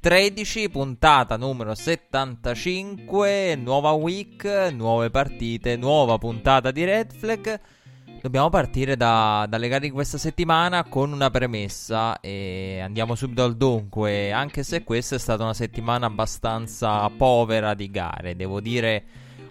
Week 13, puntata numero 75, nuova week, nuove partite, nuova puntata di Red Flag. Dobbiamo partire da, dalle gare di questa settimana con una premessa e andiamo subito al dunque, anche se questa è stata una settimana abbastanza povera di gare, devo dire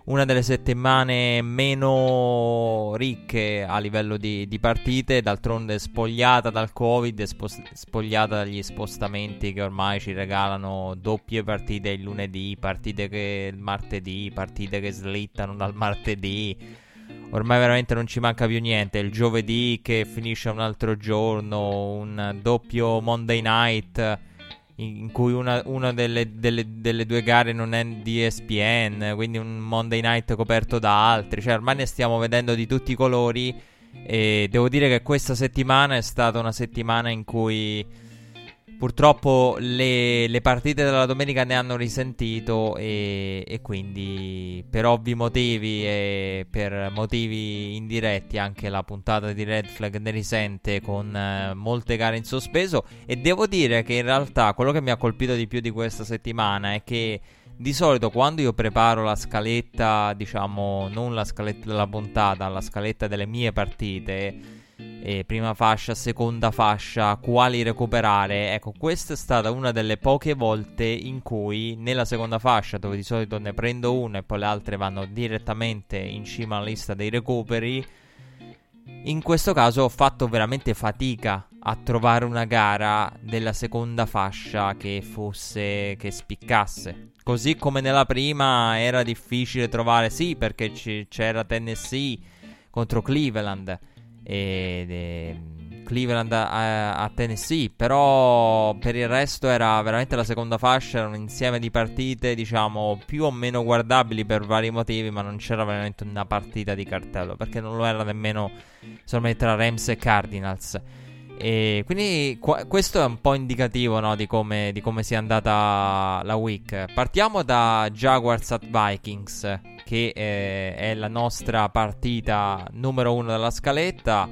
una delle settimane meno ricche a livello di, di partite, d'altronde spogliata dal Covid, spos- spogliata dagli spostamenti che ormai ci regalano doppie partite il lunedì, partite che il martedì, partite che slittano dal martedì. Ormai veramente non ci manca più niente. Il giovedì che finisce un altro giorno, un doppio Monday night in cui una, una delle, delle, delle, due gare non è di ESPN, quindi un Monday night coperto da altri, cioè ormai ne stiamo vedendo di tutti i colori e devo dire che questa settimana è stata una settimana in cui Purtroppo le, le, partite della domenica ne hanno risentito e, e, quindi per ovvi motivi e per motivi indiretti anche la puntata di Red Flag ne risente con eh, molte gare in sospeso. E devo dire che in realtà quello che mi ha colpito di più di questa settimana è che di solito quando io preparo la scaletta, diciamo non la scaletta della puntata, la scaletta delle mie partite eh, prima fascia, seconda fascia, quali recuperare. Ecco, questa è stata una delle poche volte in cui nella seconda fascia, dove di solito ne prendo una e poi le altre vanno direttamente in cima alla lista dei recuperi, in questo caso ho fatto veramente fatica a trovare una gara della seconda fascia che fosse che spiccasse. Così come nella prima era difficile trovare, sì, perché c- c'era Tennessee contro Cleveland e, e Cleveland a, a, Tennessee, però per il resto era veramente la seconda fascia, era un insieme di partite, diciamo, più o meno guardabili per vari motivi, ma non c'era veramente una partita di cartello, perché non lo era nemmeno solamente tra Rams e Cardinals. E quindi qu- questo è un po' indicativo no, di, come, di come sia andata la week. Partiamo da Jaguars at Vikings che eh, è la nostra partita numero uno della scaletta.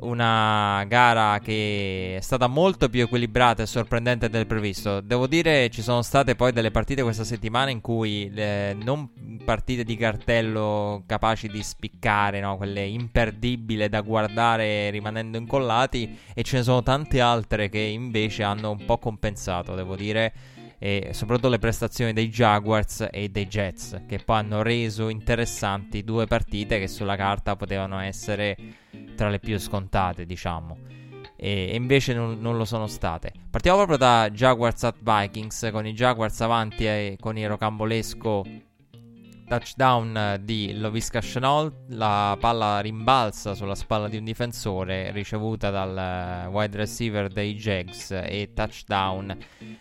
Una gara che è stata molto più equilibrata e sorprendente del previsto. Devo dire, ci sono state poi delle partite questa settimana in cui le, non partite di cartello capaci di spiccare, no? quelle imperdibili da guardare rimanendo incollati, e ce ne sono tante altre che invece hanno un po' compensato, devo dire e soprattutto le prestazioni dei Jaguars e dei Jets che poi hanno reso interessanti due partite che sulla carta potevano essere tra le più scontate diciamo. E, invece non, non, lo sono state. Partiamo proprio da Jaguars at Vikings con i Jaguars avanti e con il rocambolesco touchdown di Lovisca Chenault, la palla rimbalza sulla spalla di un difensore ricevuta dal eh, wide receiver dei Jags e touchdown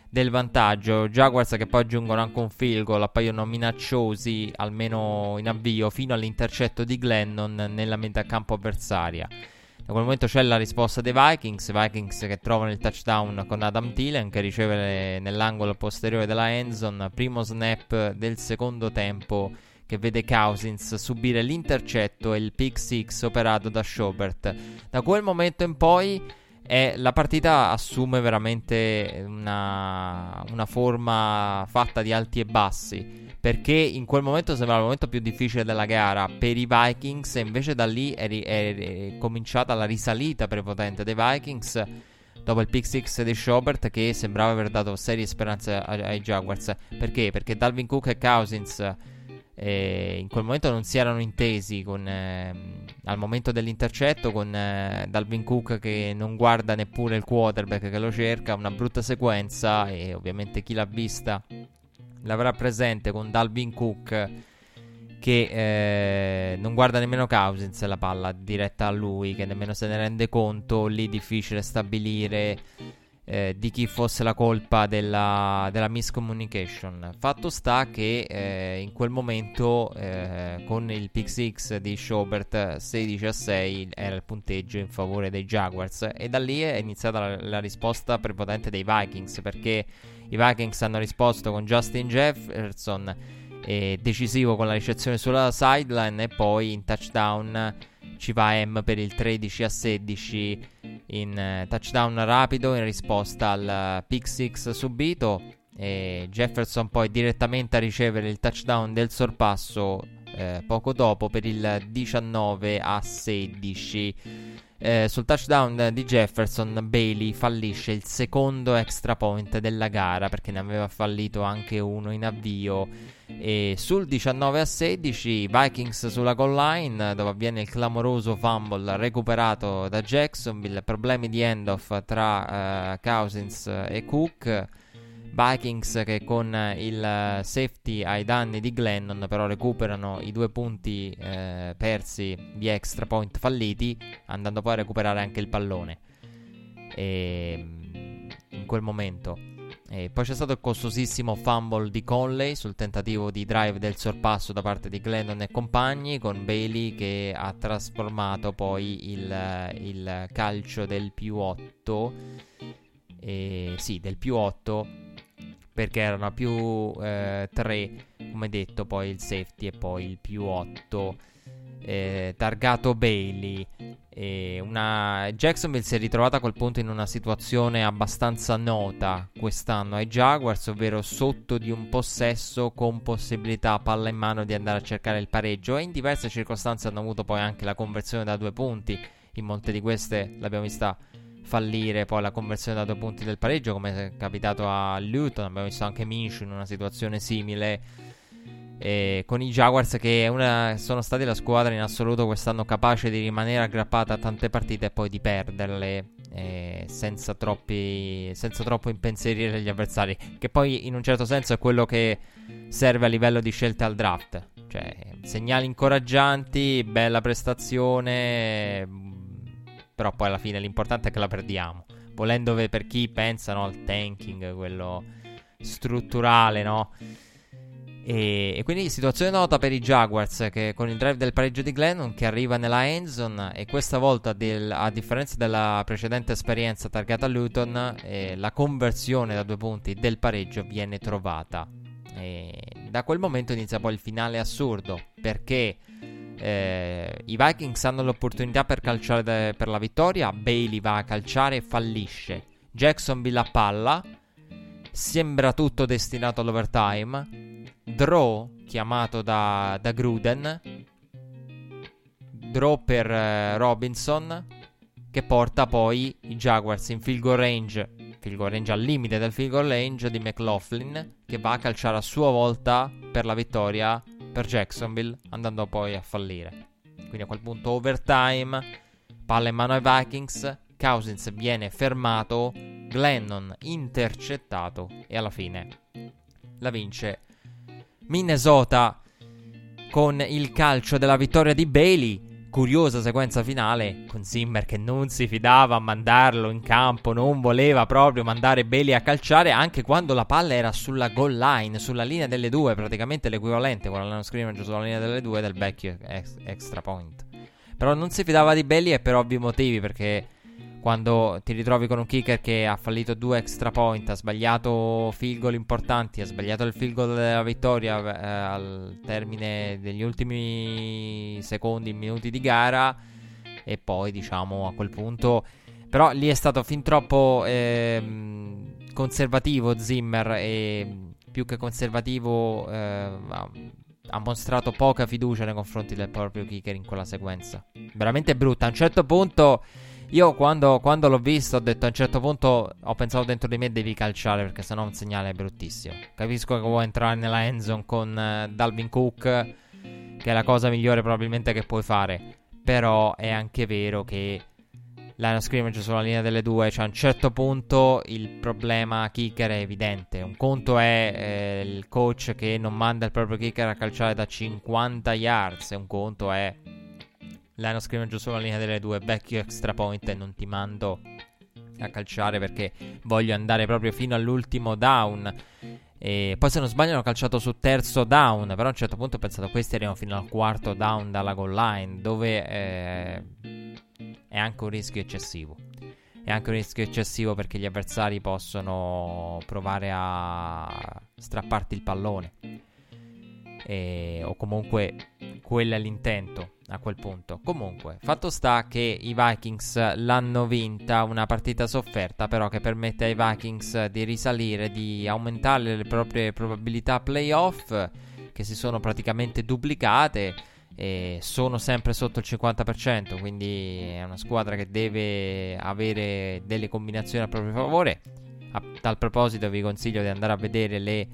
del vantaggio. Jaguars che poi aggiungono anche un field goal, appaiono minacciosi almeno in avvio fino all'intercetto di Glennon nella metà campo avversaria. Da quel momento c'è la risposta dei Vikings, Vikings che trovano il touchdown con Adam Thielen che riceve nell'angolo posteriore della endzone, primo snap del secondo tempo che vede Cousins subire l'intercetto e il pick six operato da Schobert. Da quel momento in poi eh, la partita assume veramente una, una forma fatta di alti e bassi perché in quel momento sembrava il momento più difficile della gara. Per i Vikings e invece da lì è, ri- è, cominciata la risalita prepotente dei Vikings dopo il pick six di Schobert che sembrava aver dato serie speranze ai, ai Jaguars. Perché? Perché Dalvin Cook e Cousins eh, in quel momento non si erano intesi con, eh, al momento dell'intercetto con eh, Dalvin Cook che non guarda neppure il quarterback che lo cerca, una brutta sequenza e ovviamente chi l'ha vista l'avrà presente con Dalvin Cook che eh, non guarda nemmeno Cousins la palla diretta a lui, che nemmeno se ne rende conto, lì difficile stabilire eh, di chi fosse la colpa della, della miscommunication. Fatto sta che eh, in quel momento eh, con il pick 6 di Schobert 16 a 6 era il punteggio in favore dei Jaguars e da lì è iniziata la, la risposta prepotente dei Vikings perché i Vikings hanno risposto con Justin Jefferson e decisivo con la ricezione sulla sideline e poi in touchdown ci va M per il 13 a 16 in uh, touchdown rapido in risposta al uh, pick 6 subito e Jefferson poi direttamente a ricevere il touchdown del sorpasso eh, poco dopo per il 19 a 16 eh, sul touchdown di Jefferson, Bailey fallisce il secondo extra point della gara perché ne aveva fallito anche uno in avvio. E sul 19 a 16, Vikings sulla goal line, dove avviene il clamoroso fumble recuperato da Jacksonville. Problemi di end-off tra uh, Cousins e Cook. Vikings che con il safety ai danni di Glennon però recuperano i due punti eh, persi di extra point falliti andando poi a recuperare anche il pallone. E, ehm, in quel momento. E poi c'è stato il costosissimo fumble di Conley sul tentativo di drive del sorpasso da parte di Glennon e compagni con Bailey che ha trasformato poi il, il calcio del più 8 e, sì del più 8 perché erano più eh, 3, come detto, poi il safety e poi il più 8. Eh, targato Bailey. Eh, una... Jacksonville si è ritrovata a quel punto in una situazione abbastanza nota quest'anno ai Jaguars, ovvero sotto di un possesso con possibilità palla in mano di andare a cercare il pareggio e in diverse circostanze hanno avuto poi anche la conversione da due punti. In molte di queste l'abbiamo vista fallire poi la conversione da due punti del pareggio, come è capitato a Luton. Abbiamo visto anche Minshew in una situazione simile. E con i Jaguars, che una, sono stati la squadra in assoluto quest'anno capace di rimanere aggrappata a tante partite e poi di perderle eh, senza, troppi, senza troppo impensierire gli avversari. Che poi, in un certo senso, è quello che serve a livello di scelte al draft. Cioè, segnali incoraggianti, bella prestazione, però poi alla fine l'importante è che la perdiamo. Volendo per chi pensa no, al tanking, quello strutturale, no? E, e, quindi situazione nota per i Jaguars che con il drive del pareggio di Glennon che arriva nella endzone e questa volta del, a differenza della precedente esperienza targata a Luton eh, la conversione da due punti del pareggio viene trovata. E da quel momento inizia poi il finale assurdo perché eh, I Vikings hanno l'opportunità per calciare de- per la vittoria. Bailey va a calciare e fallisce. Jacksonville a palla. Sembra tutto destinato all'overtime. Draw chiamato da, da Gruden. Draw per eh, Robinson. Che porta poi i Jaguars in field goal range. Field goal range al limite del field goal range di McLaughlin. Che va a calciare a sua volta per la vittoria per Jacksonville, andando poi a fallire. Quindi a quel punto overtime, palla in mano ai Vikings, Cousins viene fermato, Glennon intercettato e alla fine la vince Minnesota con il calcio della vittoria di Bailey curiosa sequenza finale con Zimmer che non si fidava a mandarlo in campo, non voleva proprio mandare Bailey a calciare anche quando la palla era sulla goal line, sulla linea delle due, praticamente l'equivalente con la scrimmage sulla linea delle due del vecchio ex- extra point. Però non si fidava di Bailey e per ovvi motivi perché quando ti ritrovi con un kicker che ha fallito due extra point, ha sbagliato field goal importanti, ha sbagliato il field goal della vittoria eh, al termine degli ultimi secondi, minuti di gara e poi diciamo a quel punto però lì è stato fin troppo eh, conservativo Zimmer e più che conservativo eh, ha mostrato poca fiducia nei confronti del proprio kicker in quella sequenza. Veramente brutta. A un certo punto io quando, quando, l'ho visto ho detto a un certo punto ho pensato dentro di me devi calciare perché sennò un segnale è bruttissimo. Capisco che vuoi entrare nella endzone con uh, Dalvin Cook che è la cosa migliore probabilmente che puoi fare. Però è anche vero che line scrimmage sulla linea delle due, cioè a un certo punto il problema kicker è evidente. Un conto è eh, il coach che non manda il proprio kicker a calciare da 50 yards, un conto è Line scrimmage sulla linea delle due, vecchio extra point e non ti mando a calciare perché voglio andare proprio fino all'ultimo down. E poi se non sbaglio hanno calciato su terzo down, però a un certo punto ho pensato questi arrivano fino al quarto down dalla goal line, dove eh, è anche un rischio eccessivo. È anche un rischio eccessivo perché gli avversari possono provare a strapparti il pallone. Eh, o comunque quello è l'intento a quel punto. Comunque, fatto sta che i Vikings l'hanno vinta, una partita sofferta, però che permette ai Vikings di risalire, di aumentare le proprie probabilità playoff, che si sono praticamente duplicate. E sono sempre sotto il 50%, quindi è una squadra che deve avere delle combinazioni a proprio favore. A tal proposito, vi consiglio di andare a vedere le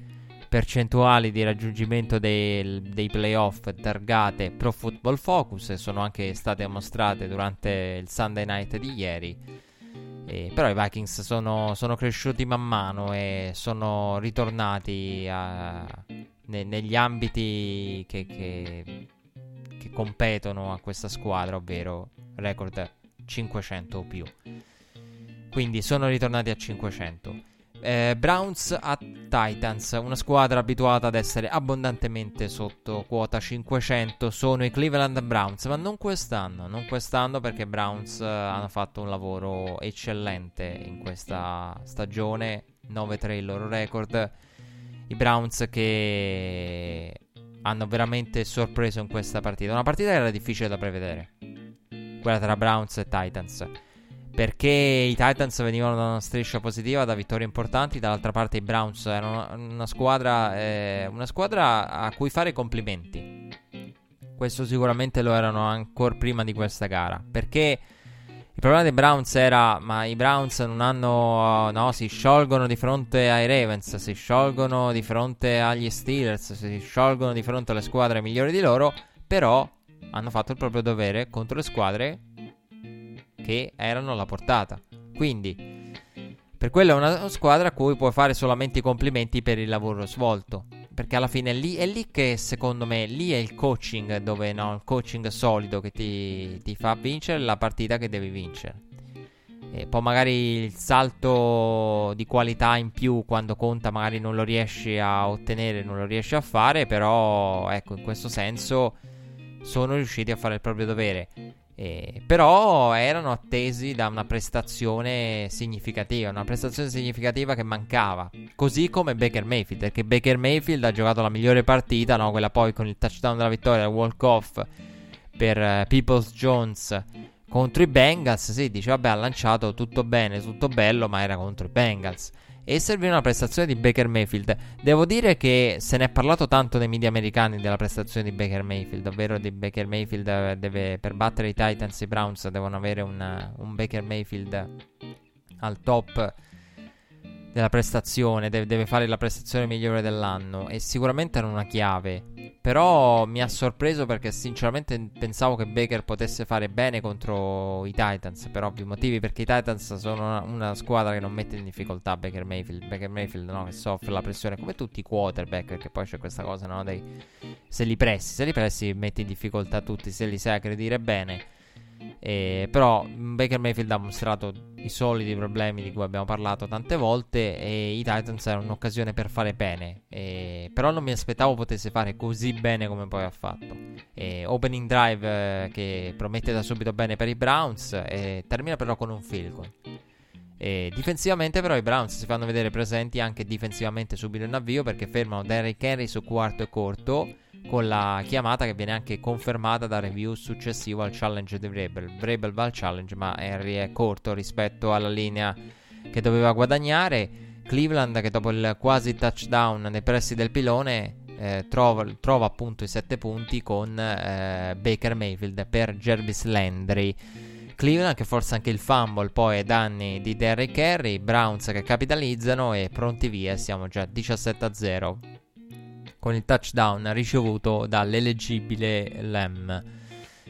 percentuali di raggiungimento dei, dei playoff targate Pro Football Focus sono anche state mostrate durante il Sunday night di ieri. Eh, però i Vikings sono, sono, cresciuti man mano e sono ritornati a, ne, negli ambiti che, che, che competono a questa squadra, ovvero record 500 o più. Quindi sono ritornati a 500. Eh, Browns a Titans, una squadra abituata ad essere abbondantemente sotto quota 500 sono i Cleveland Browns, ma non quest'anno, non quest'anno perché Browns eh, hanno fatto un lavoro eccellente in questa stagione, 9-3 il loro record. I Browns che hanno veramente sorpreso in questa partita, una partita che era difficile da prevedere, quella tra Browns e Titans perché i Titans venivano da una striscia positiva, da vittorie importanti, dall'altra parte i Browns erano una, squadra, eh, una squadra a cui fare complimenti. Questo sicuramente lo erano ancora prima di questa gara, perché il problema dei Browns era, ma i Browns non hanno, no, si sciolgono di fronte ai Ravens, si sciolgono di fronte agli Steelers, si sciolgono di fronte alle squadre migliori di loro, però hanno fatto il proprio dovere contro le squadre che erano alla portata. Quindi, per quello è una squadra a cui puoi fare solamente i complimenti per il lavoro svolto. Perché alla fine è lì, è lì che secondo me lì è il coaching, dove no, il coaching solido che ti, ti fa vincere la partita che devi vincere. E poi magari il salto di qualità in più quando conta magari non lo riesci a ottenere, non lo riesci a fare, però ecco in questo senso sono riusciti a fare il proprio dovere. Eh, però erano attesi da una prestazione significativa, una prestazione significativa che mancava. Così come Baker Mayfield, perché Baker Mayfield ha giocato la migliore partita, no? quella poi con il touchdown della vittoria, il walk-off per uh, Peoples Jones contro i Bengals. Sì, dice vabbè ha lanciato tutto bene, tutto bello, ma era contro i Bengals e serviva una prestazione di Baker Mayfield. Devo dire che se ne è parlato tanto nei media americani della prestazione di Baker Mayfield, ovvero di Baker Mayfield eh, deve, per battere i Titans e i Browns devono avere un, un Baker Mayfield al top della prestazione, deve, deve, fare la prestazione migliore dell'anno. E sicuramente era una chiave. Però mi ha sorpreso perché sinceramente pensavo che Baker potesse fare bene contro i Titans per ovvi motivi, perché i Titans sono una, una squadra che non mette in difficoltà Baker Mayfield, Baker Mayfield no, che soffre la pressione come tutti i quarterback, perché poi c'è questa cosa, no, dei, se li pressi, se li pressi metti in difficoltà tutti, se li sai aggredire bene. Eh, però Baker Mayfield ha mostrato i soliti problemi di cui abbiamo parlato tante volte e i Titans erano un'occasione per fare bene. Eh, però non mi aspettavo potesse fare così bene come poi ha fatto. Eh, opening drive che promette da subito bene per i Browns e termina però con un field goal. E difensivamente però i Browns si fanno vedere presenti anche difensivamente subito in avvio perché fermano Derrick Henry su quarto e corto con la chiamata che viene anche confermata dal review successivo al challenge di Vrabel. Vrabel va al challenge, ma Henry è corto rispetto alla linea che doveva guadagnare. Cleveland, che dopo il quasi touchdown nei pressi del pilone, eh, trova, trova, appunto i 7 punti con eh, Baker Mayfield per Jervis Landry. Cleveland che forza anche il fumble poi ai danni di Derrick Henry, Browns che capitalizzano e pronti via, siamo già 17 a 0 con il touchdown ricevuto dall'eleggibile Lem.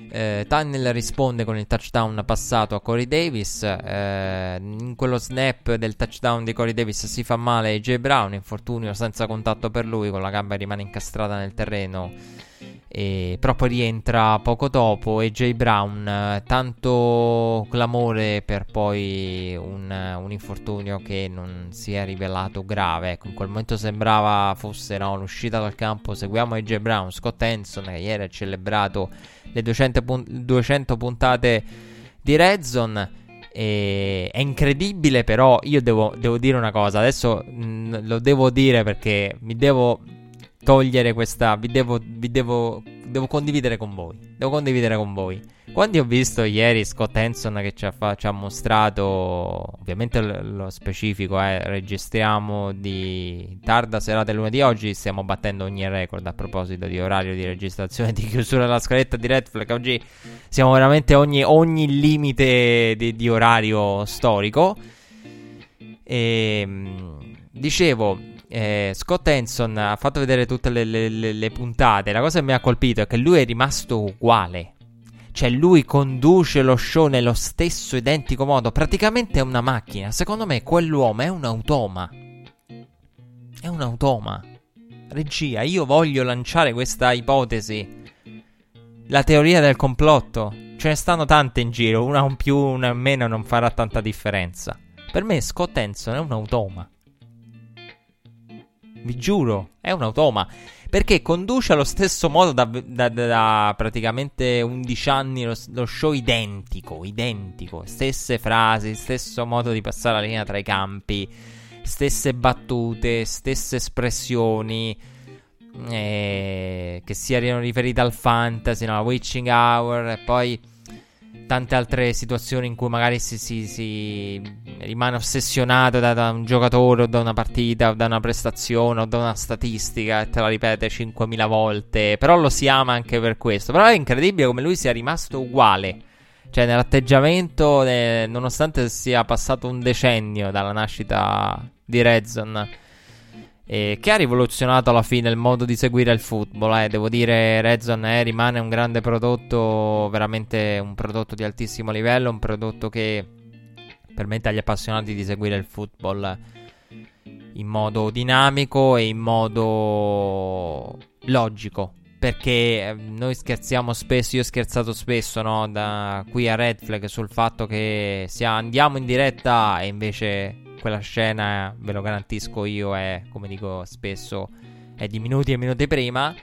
Eh, Tunnel risponde con il touchdown passato a Corey Davis. Eh, in quello snap del touchdown di Corey Davis si fa male AJ Brown. Infortunio senza contatto per lui, con la gamba rimane incastrata nel terreno e, però poi rientra poco dopo AJ Brown, tanto clamore per poi un, un, infortunio che non si è rivelato grave. Ecco, in quel momento sembrava fosse no, l'uscita dal campo. Seguiamo AJ Brown, Scott Henson che ieri ha celebrato le 200, pun- 200 puntate di Red Zone. E è incredibile, però io devo, devo dire una cosa. Adesso mh, lo devo dire perché mi devo togliere questa. Vi devo, vi devo, devo condividere con voi. Devo condividere con voi. Quando ho visto ieri Scott Hanson che ci ha, fa, ci ha mostrato, ovviamente l- lo specifico eh, registriamo di tarda serata lunedì, oggi stiamo battendo ogni record a proposito di orario di registrazione di chiusura della scaletta di Red Flag, oggi siamo veramente ogni, ogni limite di, di orario storico. E ehm, dicevo, eh, Scott Hanson ha fatto vedere tutte le, le, le, le, puntate. La cosa che mi ha colpito è che lui è rimasto uguale. Cioè, lui conduce lo show nello stesso identico modo. Praticamente è una macchina. Secondo me, quell'uomo è un automa. È un automa. Regia, io voglio lanciare questa ipotesi. La teoria del complotto. Ce ne stanno tante in giro. Una in più, una in meno non farà tanta differenza. Per me, Scott Hanson è un automa. Vi giuro, è un automa. Perché conduce allo stesso modo da, da, da, da praticamente 11 anni lo, lo, show identico, identico. Stesse frasi, stesso modo di passare la linea tra i campi, stesse battute, stesse espressioni. Eh, che siano riferite al fantasy, no? Witching hour e poi tante altre situazioni in cui magari si, si, si rimane ossessionato da, da, un giocatore o da una partita o da una prestazione o da una statistica e te la ripete 5.000 volte. Però lo si ama anche per questo. Però è incredibile come lui sia rimasto uguale. Cioè, nell'atteggiamento, eh, nonostante sia passato un decennio dalla nascita di Redzone eh, che ha rivoluzionato alla fine il modo di seguire il football. Eh. Devo dire, Redzone eh, rimane un grande prodotto, veramente un prodotto di altissimo livello, un prodotto che permette agli appassionati di seguire il football in modo dinamico e in modo logico. Perché eh, noi scherziamo spesso, io ho scherzato spesso no, da qui a Red Flag sul fatto che sia, andiamo in diretta e invece quella scena, ve lo garantisco io, è, come dico spesso, è di minuti e minuti prima.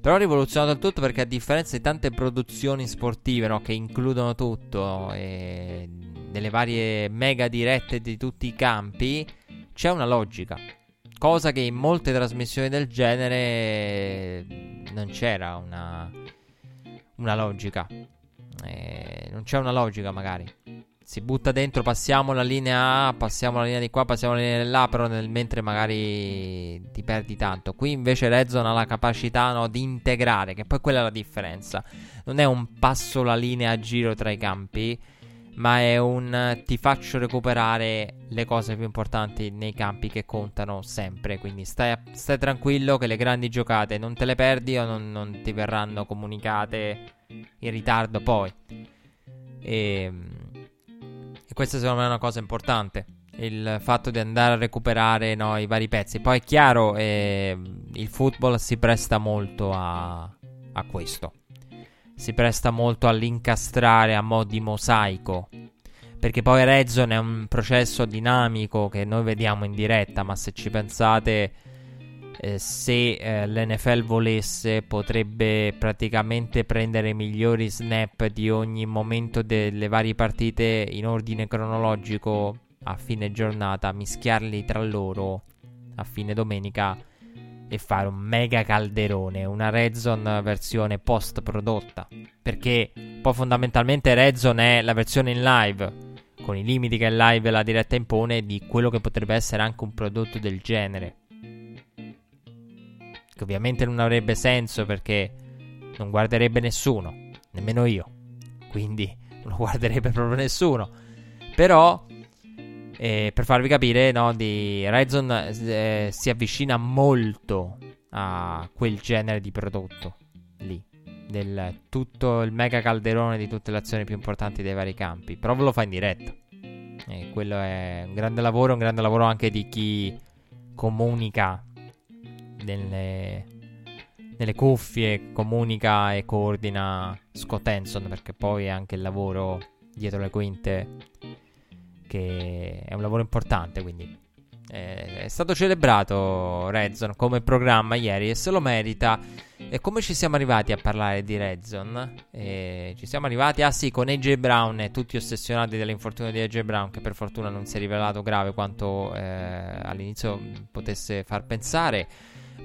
Però ha rivoluzionato il tutto perché a differenza di tante produzioni sportive no, che includono tutto, e delle varie mega dirette di tutti i campi, c'è una logica. Cosa che in molte trasmissioni del genere non c'era una, una logica. Eh, non c'è una logica magari si butta dentro, passiamo la linea A, passiamo la linea di qua, passiamo la linea di là, però nel, mentre magari ti perdi tanto. Qui invece Redzone ha la capacità no, di integrare, che poi quella è la differenza. Non è un passo la linea a giro tra i campi, ma è un ti faccio recuperare le cose più importanti nei campi che contano sempre. Quindi stai, stai tranquillo che le grandi giocate non te le perdi o non, non ti verranno comunicate in ritardo poi. Ehm, questa secondo me è una cosa importante. Il fatto di andare a recuperare no, i vari pezzi. Poi è chiaro, eh, il football si presta molto a, a questo. Si presta molto all'incastrare a mo' di mosaico. Perché poi Red Zone è un processo dinamico che noi vediamo in diretta, ma se ci pensate eh, se eh, l'NFL volesse potrebbe praticamente prendere i migliori snap di ogni momento delle varie partite in ordine cronologico a fine giornata, mischiarli tra loro a fine domenica e fare un mega calderone, una Redzone versione post prodotta. Perché poi fondamentalmente Redzone è la versione in live, con i limiti che live la diretta impone, di quello che potrebbe essere anche un prodotto del genere che ovviamente non avrebbe senso perché non guarderebbe nessuno, nemmeno io. Quindi non lo guarderebbe proprio nessuno. Però, eh, per farvi capire, no, di Ryzen eh, si avvicina molto a quel genere di prodotto lì. Del tutto il mega calderone di tutte le azioni più importanti dei vari campi. Però ve lo fa in diretta. E quello è un grande lavoro, un grande lavoro anche di chi comunica nelle, nelle cuffie, comunica e coordina Scott Hanson perché poi è anche il lavoro dietro le quinte che è un lavoro importante quindi è stato celebrato Redzone come programma ieri e se lo merita. E come ci siamo arrivati a parlare di Redzone? Eh, ci siamo arrivati, ah sì, con AJ Brown e tutti ossessionati dall'infortunio di AJ Brown, che per fortuna non si è rivelato grave quanto eh, all'inizio potesse far pensare.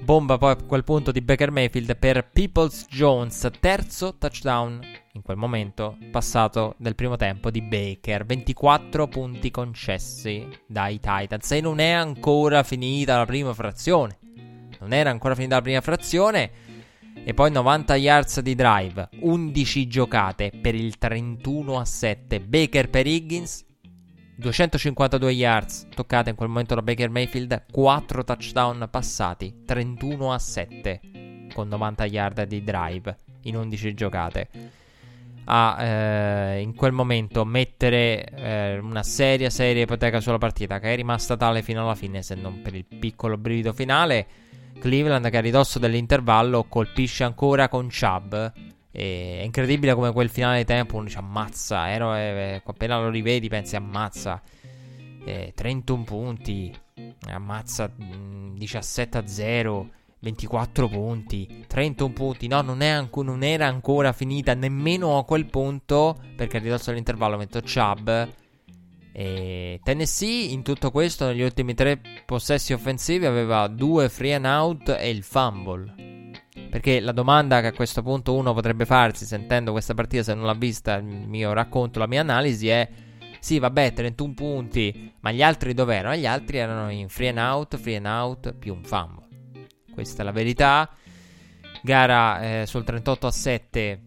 Bomba poi a quel punto di Baker Mayfield per Peoples Jones, terzo touchdown in quel momento passato del primo tempo di Baker. 24 punti concessi dai Titans e non è ancora finita la prima frazione. Non era ancora finita la prima frazione. E poi 90 yards di drive, 11 giocate per il 31 a 7. Baker per Higgins, 252 yards. Toccate in quel momento da Baker Mayfield, 4 touchdown passati, 31 a 7 con 90 yard di drive in 11 giocate. A eh, in quel momento mettere eh, una seria, seria ipoteca sulla partita che è rimasta tale fino alla fine, se non per il piccolo brivido finale. Cleveland che a ridosso dell'intervallo colpisce ancora con Chubb e è incredibile come quel finale di tempo dice ammazza, ero, eh, appena lo rivedi pensi ammazza, eh, 31 punti, ammazza mh, 17 a 0, 24 punti, 31 punti, no non, anco, non, era ancora finita nemmeno a quel punto perché a ridosso dell'intervallo metto Chubb. E Tennessee in tutto questo negli ultimi tre possessi offensivi aveva due free and out e il fumble. Perché la domanda che a questo punto uno potrebbe farsi sentendo questa partita, se non l'ha vista, il mio racconto, la mia analisi è: sì, vabbè, 31 punti, ma gli altri dov'erano? Gli altri erano in free and out, free and out più un fumble. Questa è la verità. Gara eh, sul 38 a 7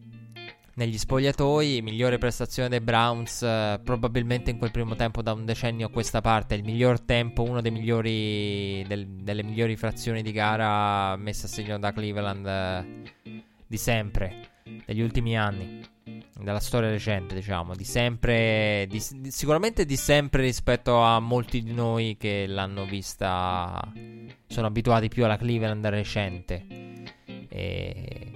negli spogliatoi, migliore prestazione dei Browns eh, probabilmente in quel primo tempo da un decennio a questa parte, il miglior tempo, migliori del, delle migliori frazioni di gara messa a segno da Cleveland eh, di sempre, degli ultimi anni, della storia recente, diciamo, di sempre, di, di, sicuramente di sempre rispetto a molti di noi che l'hanno vista, sono abituati più alla Cleveland recente. E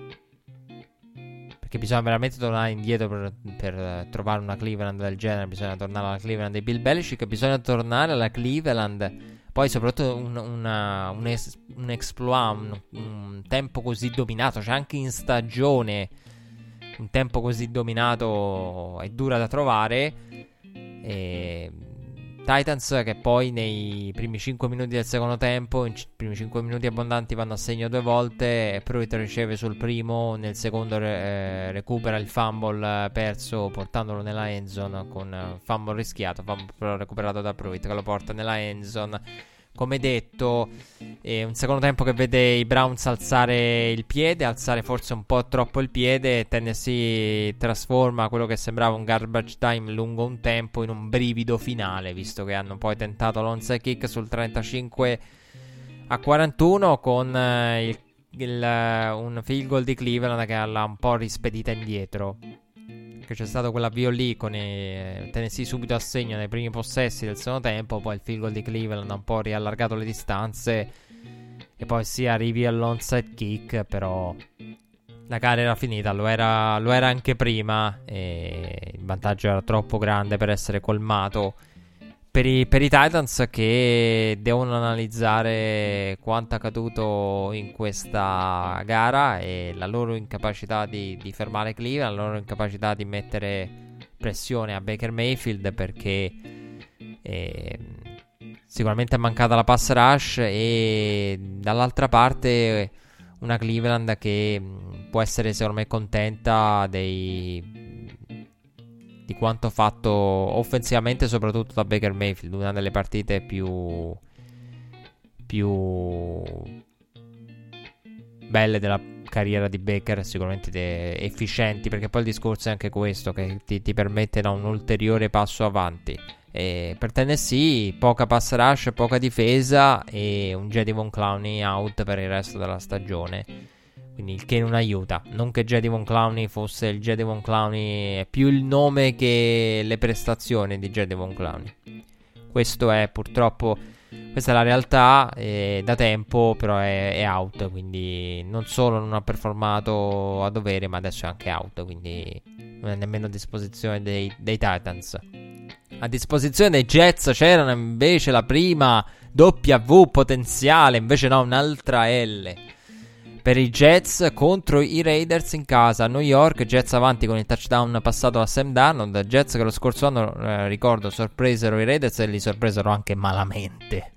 perché bisogna veramente tornare indietro per, per, trovare una Cleveland del genere. Bisogna tornare alla Cleveland di Bill Belichick. Bisogna tornare alla Cleveland. Poi, soprattutto, un, una, un, es, un exploit, un, un, tempo così dominato. Cioè, anche in stagione, un tempo così dominato è dura da trovare. E Titans che poi nei primi 5 minuti del secondo tempo, i primi 5 minuti abbondanti vanno a segno due volte Pruitt riceve sul primo, nel secondo re- eh, recupera il fumble perso portandolo nella endzone con uh, fumble rischiato, fumble però recuperato da Pruitt che lo porta nella endzone come detto, è un secondo tempo che vede i Browns alzare il piede, alzare forse un po' troppo il piede. Tennessee trasforma quello che sembrava un garbage time lungo un tempo in un brivido finale, visto che hanno poi tentato l'onside kick sul 35 a 41 con eh, il, il, un field goal di Cleveland che l'ha un po' rispedita indietro che c'è stato quell'avvio lì con i Tennessee subito a segno nei primi possessi del secondo tempo, poi il field goal di Cleveland ha un po' riallargato le distanze e poi si arrivi all'onside kick, però la gara era finita, lo era, lo era anche prima e il vantaggio era troppo grande per essere colmato per i, per i, Titans che devono analizzare quanto accaduto in questa gara e la loro incapacità di, di fermare Cleveland, la loro incapacità di mettere pressione a Baker Mayfield perché eh, sicuramente è mancata la pass rush e dall'altra parte una Cleveland che può essere secondo me contenta dei di quanto fatto offensivamente, soprattutto da Baker Mayfield, una delle partite più più belle della carriera di Baker, sicuramente efficienti, perché poi il discorso è anche questo, che ti, ti permette da un ulteriore passo avanti. E per Tennessee, poca pass rush, poca difesa e un Jedi Von Clowney out per il resto della stagione quindi il che non aiuta. Non che Jedivon Clowney fosse il Clowney, è più il nome che le prestazioni di Jedivon Clowney. Questo è purtroppo, questa è la realtà, eh, da tempo però è, è, out, quindi non solo non ha performato a dovere, ma adesso è anche out, quindi non è nemmeno a disposizione dei, dei Titans. A disposizione dei Jets c'era invece la prima W potenziale, invece no, un'altra L per i Jets contro i Raiders in casa a New York. Jets avanti con il touchdown passato da Sam Darnold. Jets che lo scorso anno, eh, ricordo, sorpresero i Raiders e li sorpresero anche malamente.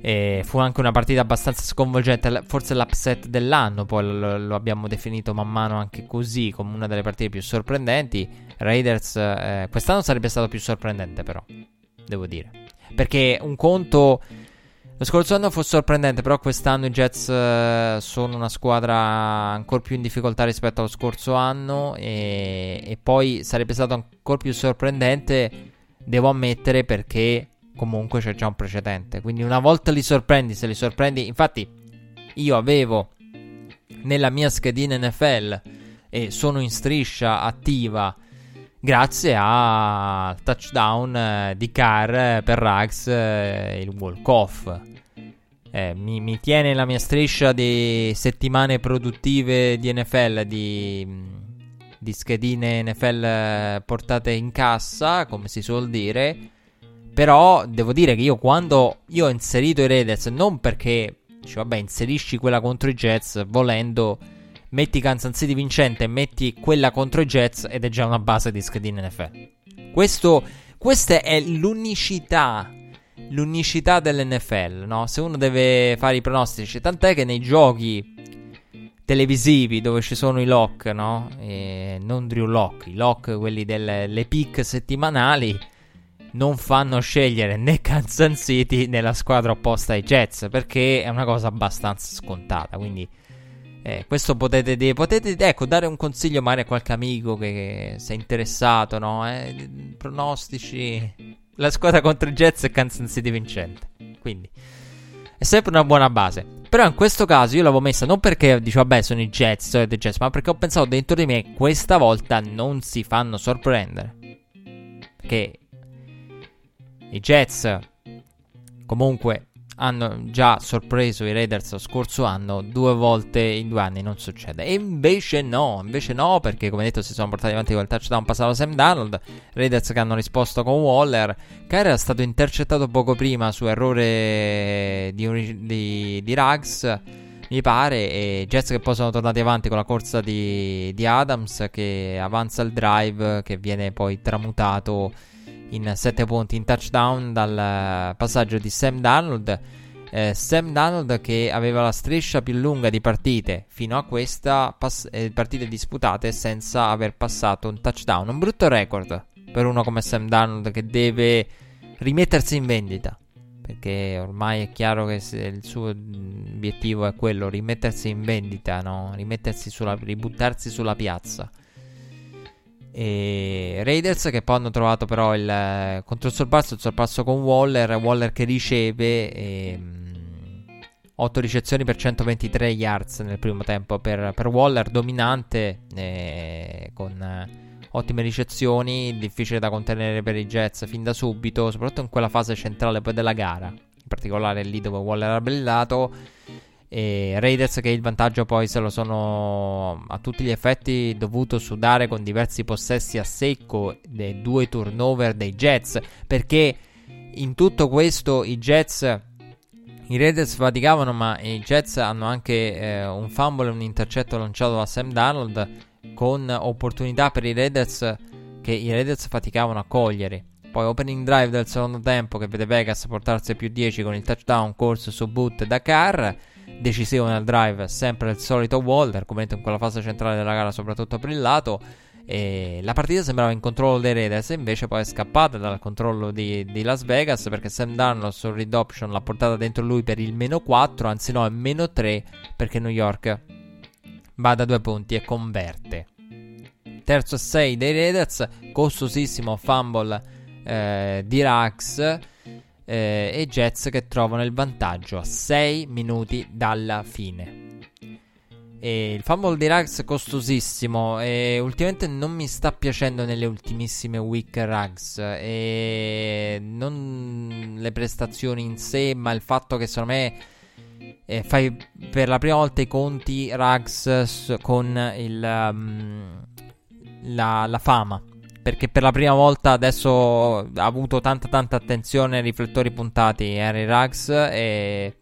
E fu anche una partita abbastanza sconvolgente, forse l'upset dell'anno, poi lo, lo, abbiamo definito man mano anche così, come una delle partite più sorprendenti. Raiders eh, quest'anno sarebbe stato più sorprendente però, devo dire. Perché un conto... Lo scorso anno fu sorprendente, però quest'anno i Jets eh, sono una squadra ancora più in difficoltà rispetto allo scorso anno e, e poi sarebbe stato ancora più sorprendente, devo ammettere, perché comunque c'è già un precedente. Quindi una volta li sorprendi, se li sorprendi... Infatti io avevo nella mia schedina NFL e sono in striscia attiva grazie al touchdown eh, di Carr per Rags, eh, il walk-off. Eh, mi, mi, tiene la mia striscia di settimane produttive di NFL, di, di schedine NFL eh, portate in cassa, come si suol dire. Però devo dire che io quando io ho inserito i Raiders, non perché dici, vabbè, inserisci quella contro i Jets volendo metti Kansas City vincente e metti quella contro i Jets ed è già una base di schedine NFL. Questo, questa è l'unicità, l'unicità dell'NFL, no? Se uno deve fare i pronostici, tant'è che nei giochi televisivi dove ci sono i lock, no? E non Drew Lock, i lock, quelli delle pick settimanali, non fanno scegliere né Kansas City né la squadra opposta ai Jets, perché è una cosa abbastanza scontata, quindi eh, questo potete, dire, potete ecco, dare un consiglio magari a qualche amico che, che sia interessato, no? Eh, pronostici. La squadra contro i Jets e Kansas City vincente. Quindi è sempre una buona base. Però in questo caso io l'avevo messa non perché dicevo, vabbè, sono i Jets, sono i Jets, ma perché ho pensato dentro di me, questa volta non si fanno sorprendere. Perché i Jets comunque hanno già sorpreso i Raiders lo scorso anno, due volte in due anni non succede. E invece no, invece no, perché come detto si sono portati avanti con il touchdown passato Sam Donald, Raiders che hanno risposto con Waller, che era stato intercettato poco prima su errore di, di, di Ruggs, mi pare, e Jets che poi sono tornati avanti con la corsa di, di Adams che avanza il drive che viene poi tramutato in 7 punti in touchdown dal passaggio di Sam Darnold. Eh, Sam Darnold che aveva la striscia più lunga di partite fino a questa, pass- eh, partite disputate senza aver passato un touchdown. Un brutto record per uno come Sam Darnold che deve rimettersi in vendita. Perché ormai è chiaro che il suo obiettivo è quello, rimettersi in vendita, no? rimettersi sulla, ributtarsi sulla piazza. E Raiders che poi hanno trovato però il contro il sorpasso, il sorpasso con Waller, Waller che riceve e, 8 ricezioni per 123 yards nel primo tempo per, per Waller, dominante eh, con eh, ottime ricezioni, difficile da contenere per i Jets fin da subito, soprattutto in quella fase centrale poi della gara, in particolare lì dove Waller ha brillato e Raiders che il vantaggio poi se lo sono a tutti gli effetti dovuto sudare con diversi possessi a secco dei due turnover dei Jets perché in tutto questo i Jets i Raiders faticavano ma i Jets hanno anche eh, un fumble e un intercetto lanciato da Sam Darnold con opportunità per i Raiders che i Raiders faticavano a cogliere. Poi opening drive del secondo tempo che vede Vegas portarsi più 10 con il touchdown corso su boot da Carr decisivo nel drive, sempre il solito Walter, come detto in quella fase centrale della gara, soprattutto per il lato. E la partita sembrava in controllo dei Raiders, invece poi è scappata dal controllo di, di Las Vegas perché Sam Darnold sul read option l'ha portata dentro lui per il meno 4, anzi no, è meno 3 perché New York va da due punti e converte. Terzo e 6 dei Raiders, costosissimo fumble eh, di Rax eh, e Jets che trovano il vantaggio a 6 minuti dalla fine. E il fumble di Rugs costosissimo e ultimamente non mi sta piacendo nelle ultimissime week Rugs e non le prestazioni in sé ma il fatto che secondo me eh, fai per la prima volta i conti Rugs con il, um, la, la fama perché per la prima volta adesso ha avuto tanta tanta attenzione, riflettori puntati Harry Ruggs e,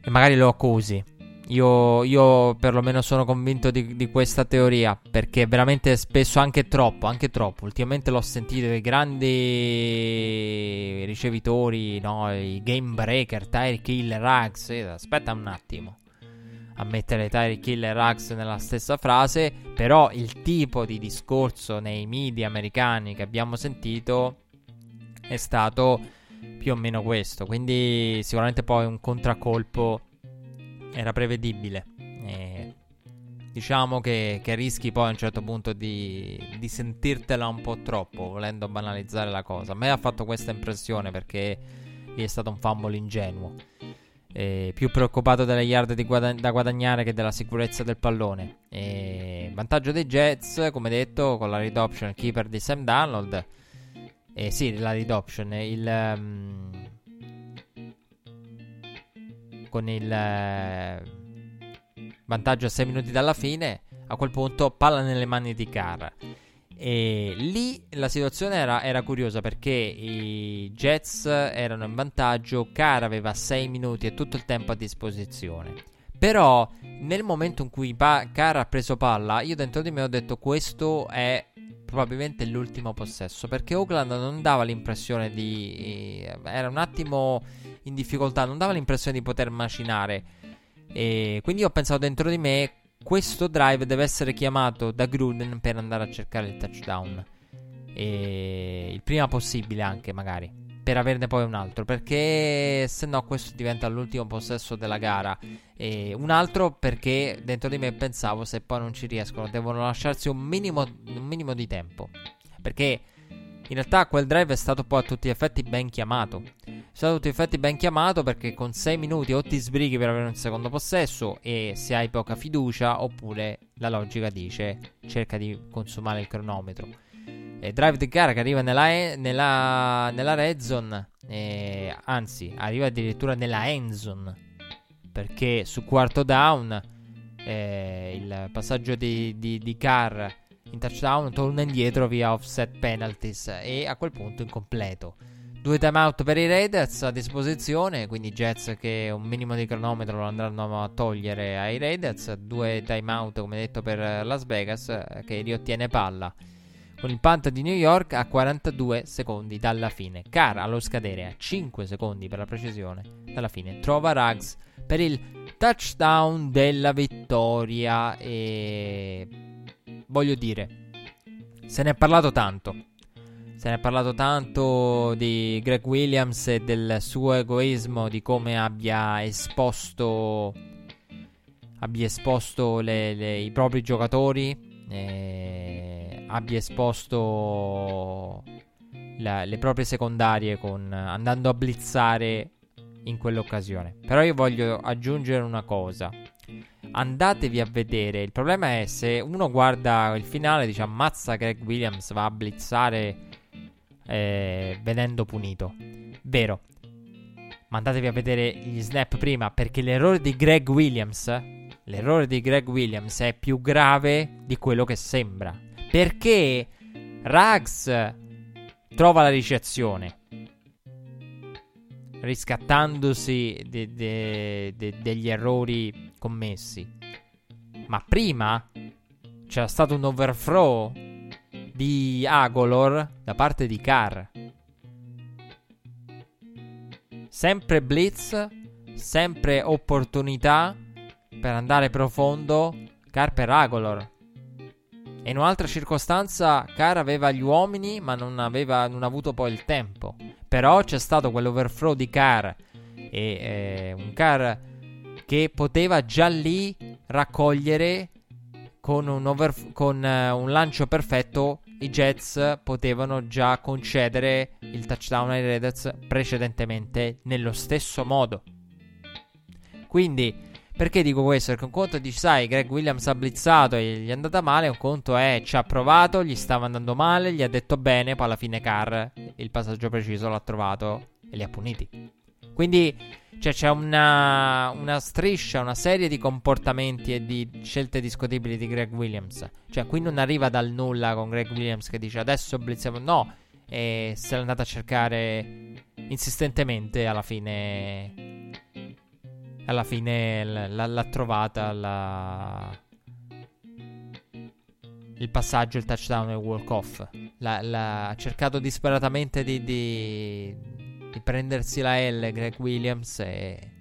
e magari lo accusi. Io, io perlomeno sono convinto di, di, questa teoria perché veramente spesso anche troppo, anche troppo. Ultimamente l'ho sentito i grandi ricevitori, no? I game breaker, Tire Killer Rags. Aspetta un attimo a mettere Tire Killer Rags nella stessa frase, però il tipo di discorso nei media americani che abbiamo sentito è stato più o meno questo. Quindi sicuramente poi un contraccolpo era prevedibile. E diciamo che, che, rischi poi a un certo punto di, di, sentirtela un po' troppo, volendo banalizzare la cosa. A me ha fatto questa impressione perché lì è stato un fumble ingenuo. E più preoccupato delle yard guada- da guadagnare che della sicurezza del pallone. E vantaggio dei Jets, come detto, con la read option keeper di Sam Donald. E sì, la read option, il... Um, con il eh, vantaggio a 6 minuti dalla fine, a quel punto palla nelle mani di Carr. E lì la situazione era, era, curiosa perché i Jets erano in vantaggio, Carr aveva 6 minuti e tutto il tempo a disposizione. Però nel momento in cui pa- Carr ha preso palla, io dentro di me ho detto questo è probabilmente l'ultimo possesso perché Oakland non dava l'impressione di... era un attimo in difficoltà, non dava l'impressione di poter macinare. E quindi ho pensato dentro di me, questo drive deve essere chiamato da Gruden per andare a cercare il touchdown. E il prima possibile anche magari. Per averne poi un altro. Perché se no questo diventa l'ultimo possesso della gara. E un altro perché dentro di me pensavo se poi non ci riescono. Devono lasciarsi un minimo, un minimo di tempo. Perché in realtà quel drive è stato poi a tutti gli effetti ben chiamato. È stato a tutti gli effetti ben chiamato perché con 6 minuti o ti sbrighi per avere un secondo possesso e se hai poca fiducia oppure la logica dice cerca di consumare il cronometro. E drive di gara che arriva nella, nella, nella red zone, eh, anzi arriva addirittura nella end zone perché su quarto down eh, il passaggio di, di, di Carr in touchdown, torna indietro via offset penalties e a quel punto incompleto. Due timeout per i Raiders a disposizione, quindi Jets che un minimo di cronometro lo andranno a togliere ai Raiders. Due timeout, come detto, per Las Vegas che riottiene palla. Con il punt di New York a 42 secondi dalla fine. Carr allo scadere a 5 secondi per la precisione dalla fine. Trova Ruggs per il touchdown della vittoria e voglio dire, se ne è parlato tanto. Se ne è parlato tanto di Greg Williams e del suo egoismo, di come abbia esposto, abbia esposto le, le, i propri giocatori, eh, abbia esposto la, le proprie secondarie con, andando a blizzare in quell'occasione. Però io voglio aggiungere una cosa andatevi a vedere. Il problema è se uno guarda il finale, dice ammazza Greg Williams, va a blizzare eh, venendo punito. Vero. Ma andatevi a vedere gli snap prima, perché l'errore di Greg Williams, l'errore di Greg Williams è più grave di quello che sembra. Perché Rags trova la ricezione riscattandosi de- de- de- degli errori commessi. Ma prima c'era stato un overthrow di Agolor da parte di Carr. Sempre blitz, sempre opportunità per andare profondo Carr per Agolor. E in un'altra circostanza Carr aveva gli uomini ma non aveva non avuto poi il tempo. Però c'è stato quell'overflow di Carr e eh, un Carr che poteva già lì raccogliere con un, overf- con, uh, un lancio perfetto. I Jets potevano già concedere il touchdown ai Raiders precedentemente nello stesso modo. Quindi, perché dico questo? Perché un conto dici, sai, Greg Williams ha blizzato e gli è andata male. Un conto è, ci ha provato, gli stava andando male, gli ha detto bene. Poi alla fine Carr il passaggio preciso l'ha trovato e li ha puniti. Quindi cioè, c'è una, una, striscia, una serie di comportamenti e di scelte discutibili di Greg Williams. Cioè, qui non arriva dal nulla con Greg Williams che dice adesso blizziamo. No, e se l'è andata a cercare insistentemente alla fine. Alla fine l- l'ha trovata la... il passaggio, il touchdown e il walk-off. La, la... ha cercato disperatamente di, di, di, prendersi la L Greg Williams e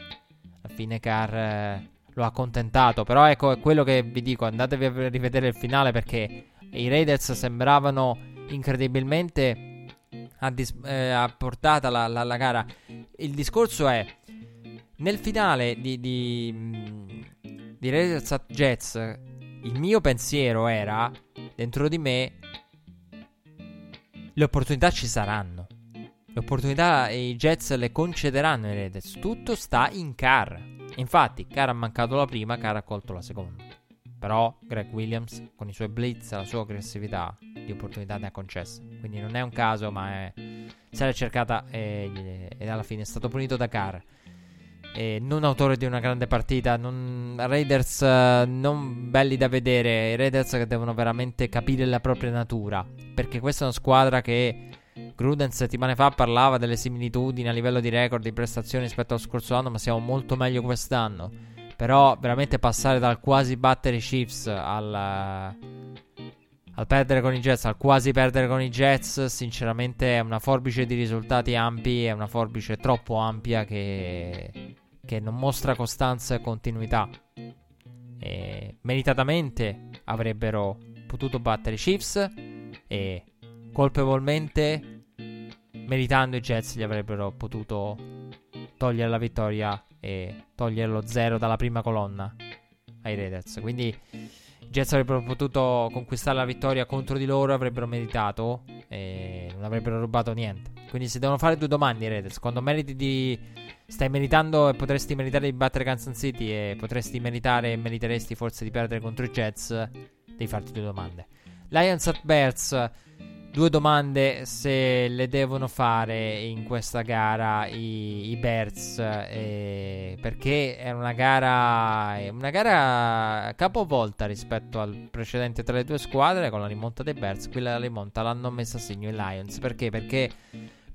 alla fine Carr eh, lo ha accontentato. Però ecco, è quello che vi dico, andatevi a rivedere il finale perché i Raiders sembravano incredibilmente a, dis- eh, a portata la, la, la gara. Il discorso è nel finale di, di, di at Jets, il mio pensiero era, dentro di me, le opportunità ci saranno. Le opportunità i Jets le concederanno ai Raiders. Tutto sta in Carr. Infatti, Carr ha mancato la prima, Carr ha colto la seconda. Però Greg Williams, con i suoi blitz, la sua aggressività, di opportunità ne ha concesse. Quindi non è un caso, ma è... se l'è cercata e, e alla fine è stato punito da Carr eh, non autore di una grande partita. Non, Raiders uh, non belli da vedere. I Raiders che devono veramente capire la propria natura. Perché questa è una squadra che Gruden settimane fa parlava delle similitudini a livello di record di prestazioni rispetto allo scorso anno. Ma siamo molto meglio quest'anno. Però veramente passare dal quasi battere Chiefs al. Al perdere con i Jets, al quasi perdere con i Jets, sinceramente è una forbice di risultati ampi, è una forbice troppo ampia che che non mostra costanza e continuità. E meritatamente avrebbero potuto battere i Chiefs e colpevolmente meritando i Jets gli avrebbero potuto togliere la vittoria e togliere lo zero dalla prima colonna ai Raiders. Quindi Jets avrebbero potuto conquistare la vittoria contro di loro, avrebbero meritato e non avrebbero rubato niente. Quindi si devono fare due domande Raiders. Quando meriti di Stai meritando e potresti meritare di battere Kansas City e potresti meritare e meriteresti forse di perdere contro i Jets. Devi farti due domande. Lions at Bears. Due domande se le devono fare in questa gara i, i Bears eh, perché è una gara una gara capovolta rispetto al precedente tra le due squadre con la rimonta dei Bears qui la rimonta l'hanno messa a segno i Lions perché? Perché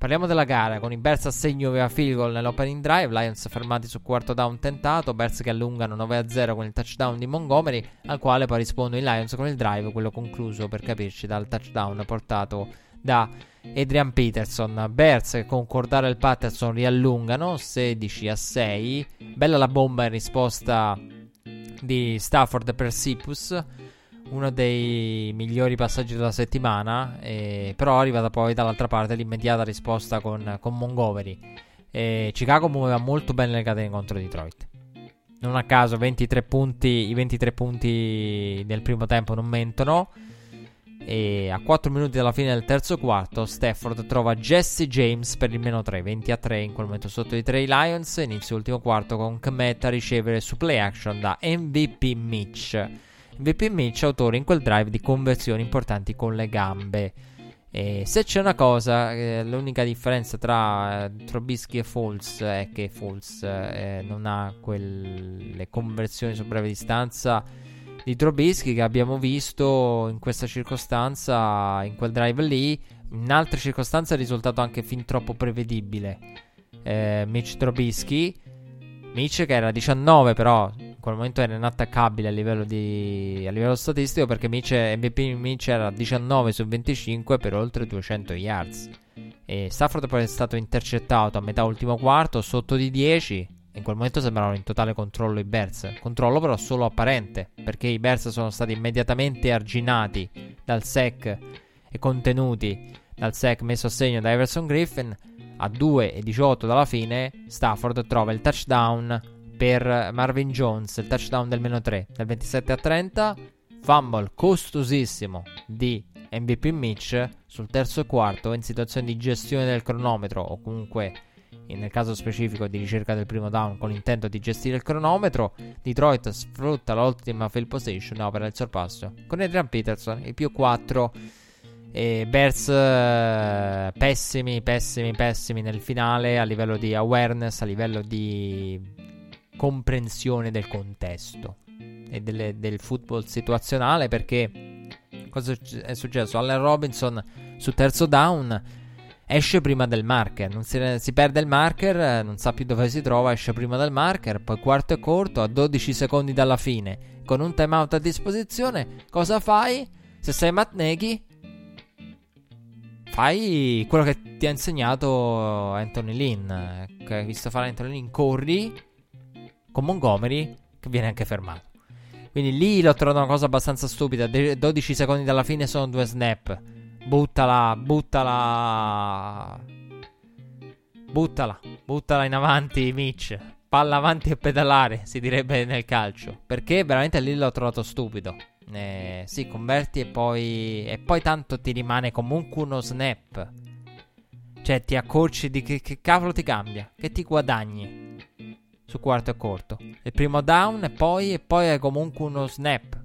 Parliamo della gara, con i Bears a segno aveva field goal nell'opening drive, Lions fermati su quarto down tentato, Bears che allungano 9-0 con il touchdown di Montgomery, al quale poi rispondono i Lions con il drive, quello concluso per capirci dal touchdown portato da Adrian Peterson. Che con Cordare Patterson riallungano 16 a 6. Bella la bomba in risposta di Stafford per Sipus uno dei migliori passaggi della settimana, eh, però arriva da poi dall'altra parte l'immediata risposta con, con Montgomery. Eh, Chicago muoveva molto bene le catene contro Detroit. Non a caso 23 punti, i 23 punti del primo tempo non mentono. E a 4 minuti dalla fine del terzo quarto, Stafford trova Jesse James per il meno 3, 20 a 3 in quel momento sotto i 3 Lions. Inizio l'ultimo quarto con Kmet a ricevere su play action da MVP Mitch. VP Mitch autore in quel drive di conversioni importanti con le gambe. E se c'è una cosa, eh, l'unica differenza tra eh, Trubisky e Foles è che Foles eh, non ha quelle conversioni su breve distanza di Trubisky che abbiamo visto in questa circostanza, in quel drive lì. In altre circostanze è risultato anche fin troppo prevedibile. Eh, Mitch Trubisky, Mitch che era 19 però quel momento era inattaccabile a livello, di, a livello statistico perché Mitch, MVP Mitch era 19 su 25 per oltre 200 yards. E Stafford poi è stato intercettato a metà ultimo quarto, sotto di 10. In quel momento sembravano in totale controllo i Bears. Controllo però solo apparente, perché i Bears sono stati immediatamente arginati dal sec e contenuti dal sec messo a segno da Everson Griffin. A 2 e 18 dalla fine, Stafford trova il touchdown per Marvin Jones, il touchdown del meno 3, dal 27 a 30, fumble costosissimo di MVP Mitch sul terzo quarto in situazione di gestione del cronometro o comunque nel caso specifico di ricerca del primo down con l'intento di gestire il cronometro, Detroit sfrutta l'ultima field position opera il sorpasso con Adrian Peterson, il più 4 e Bears eh, pessimi, pessimi, pessimi nel finale a livello di awareness, a livello di comprensione del contesto e delle, del football situazionale perché cosa è successo? Allen Robinson su terzo down esce prima del marker. Si, si, perde il marker, non sa più dove si trova, esce prima del marker. Poi quarto e corto, a 12 secondi dalla fine, con un timeout a disposizione. Cosa fai? Se sei Matt Nagy, fai quello che ti ha insegnato Anthony Lynn. Che hai visto fare Anthony Lynn, corri con Montgomery, che viene anche fermato. Quindi lì l'ho trovato una cosa abbastanza stupida. 12 secondi dalla fine sono due snap. Buttala, buttala. Buttala, buttala in avanti, Mitch. Palla avanti e pedalare, si direbbe nel calcio. Perché veramente lì l'ho trovato stupido. Eh, sì, converti e poi. E poi tanto ti rimane comunque uno snap. Cioè, ti accorci di che, che cavolo ti cambia. Che ti guadagni su quarto e corto. Il primo down e poi, e poi hai comunque uno snap.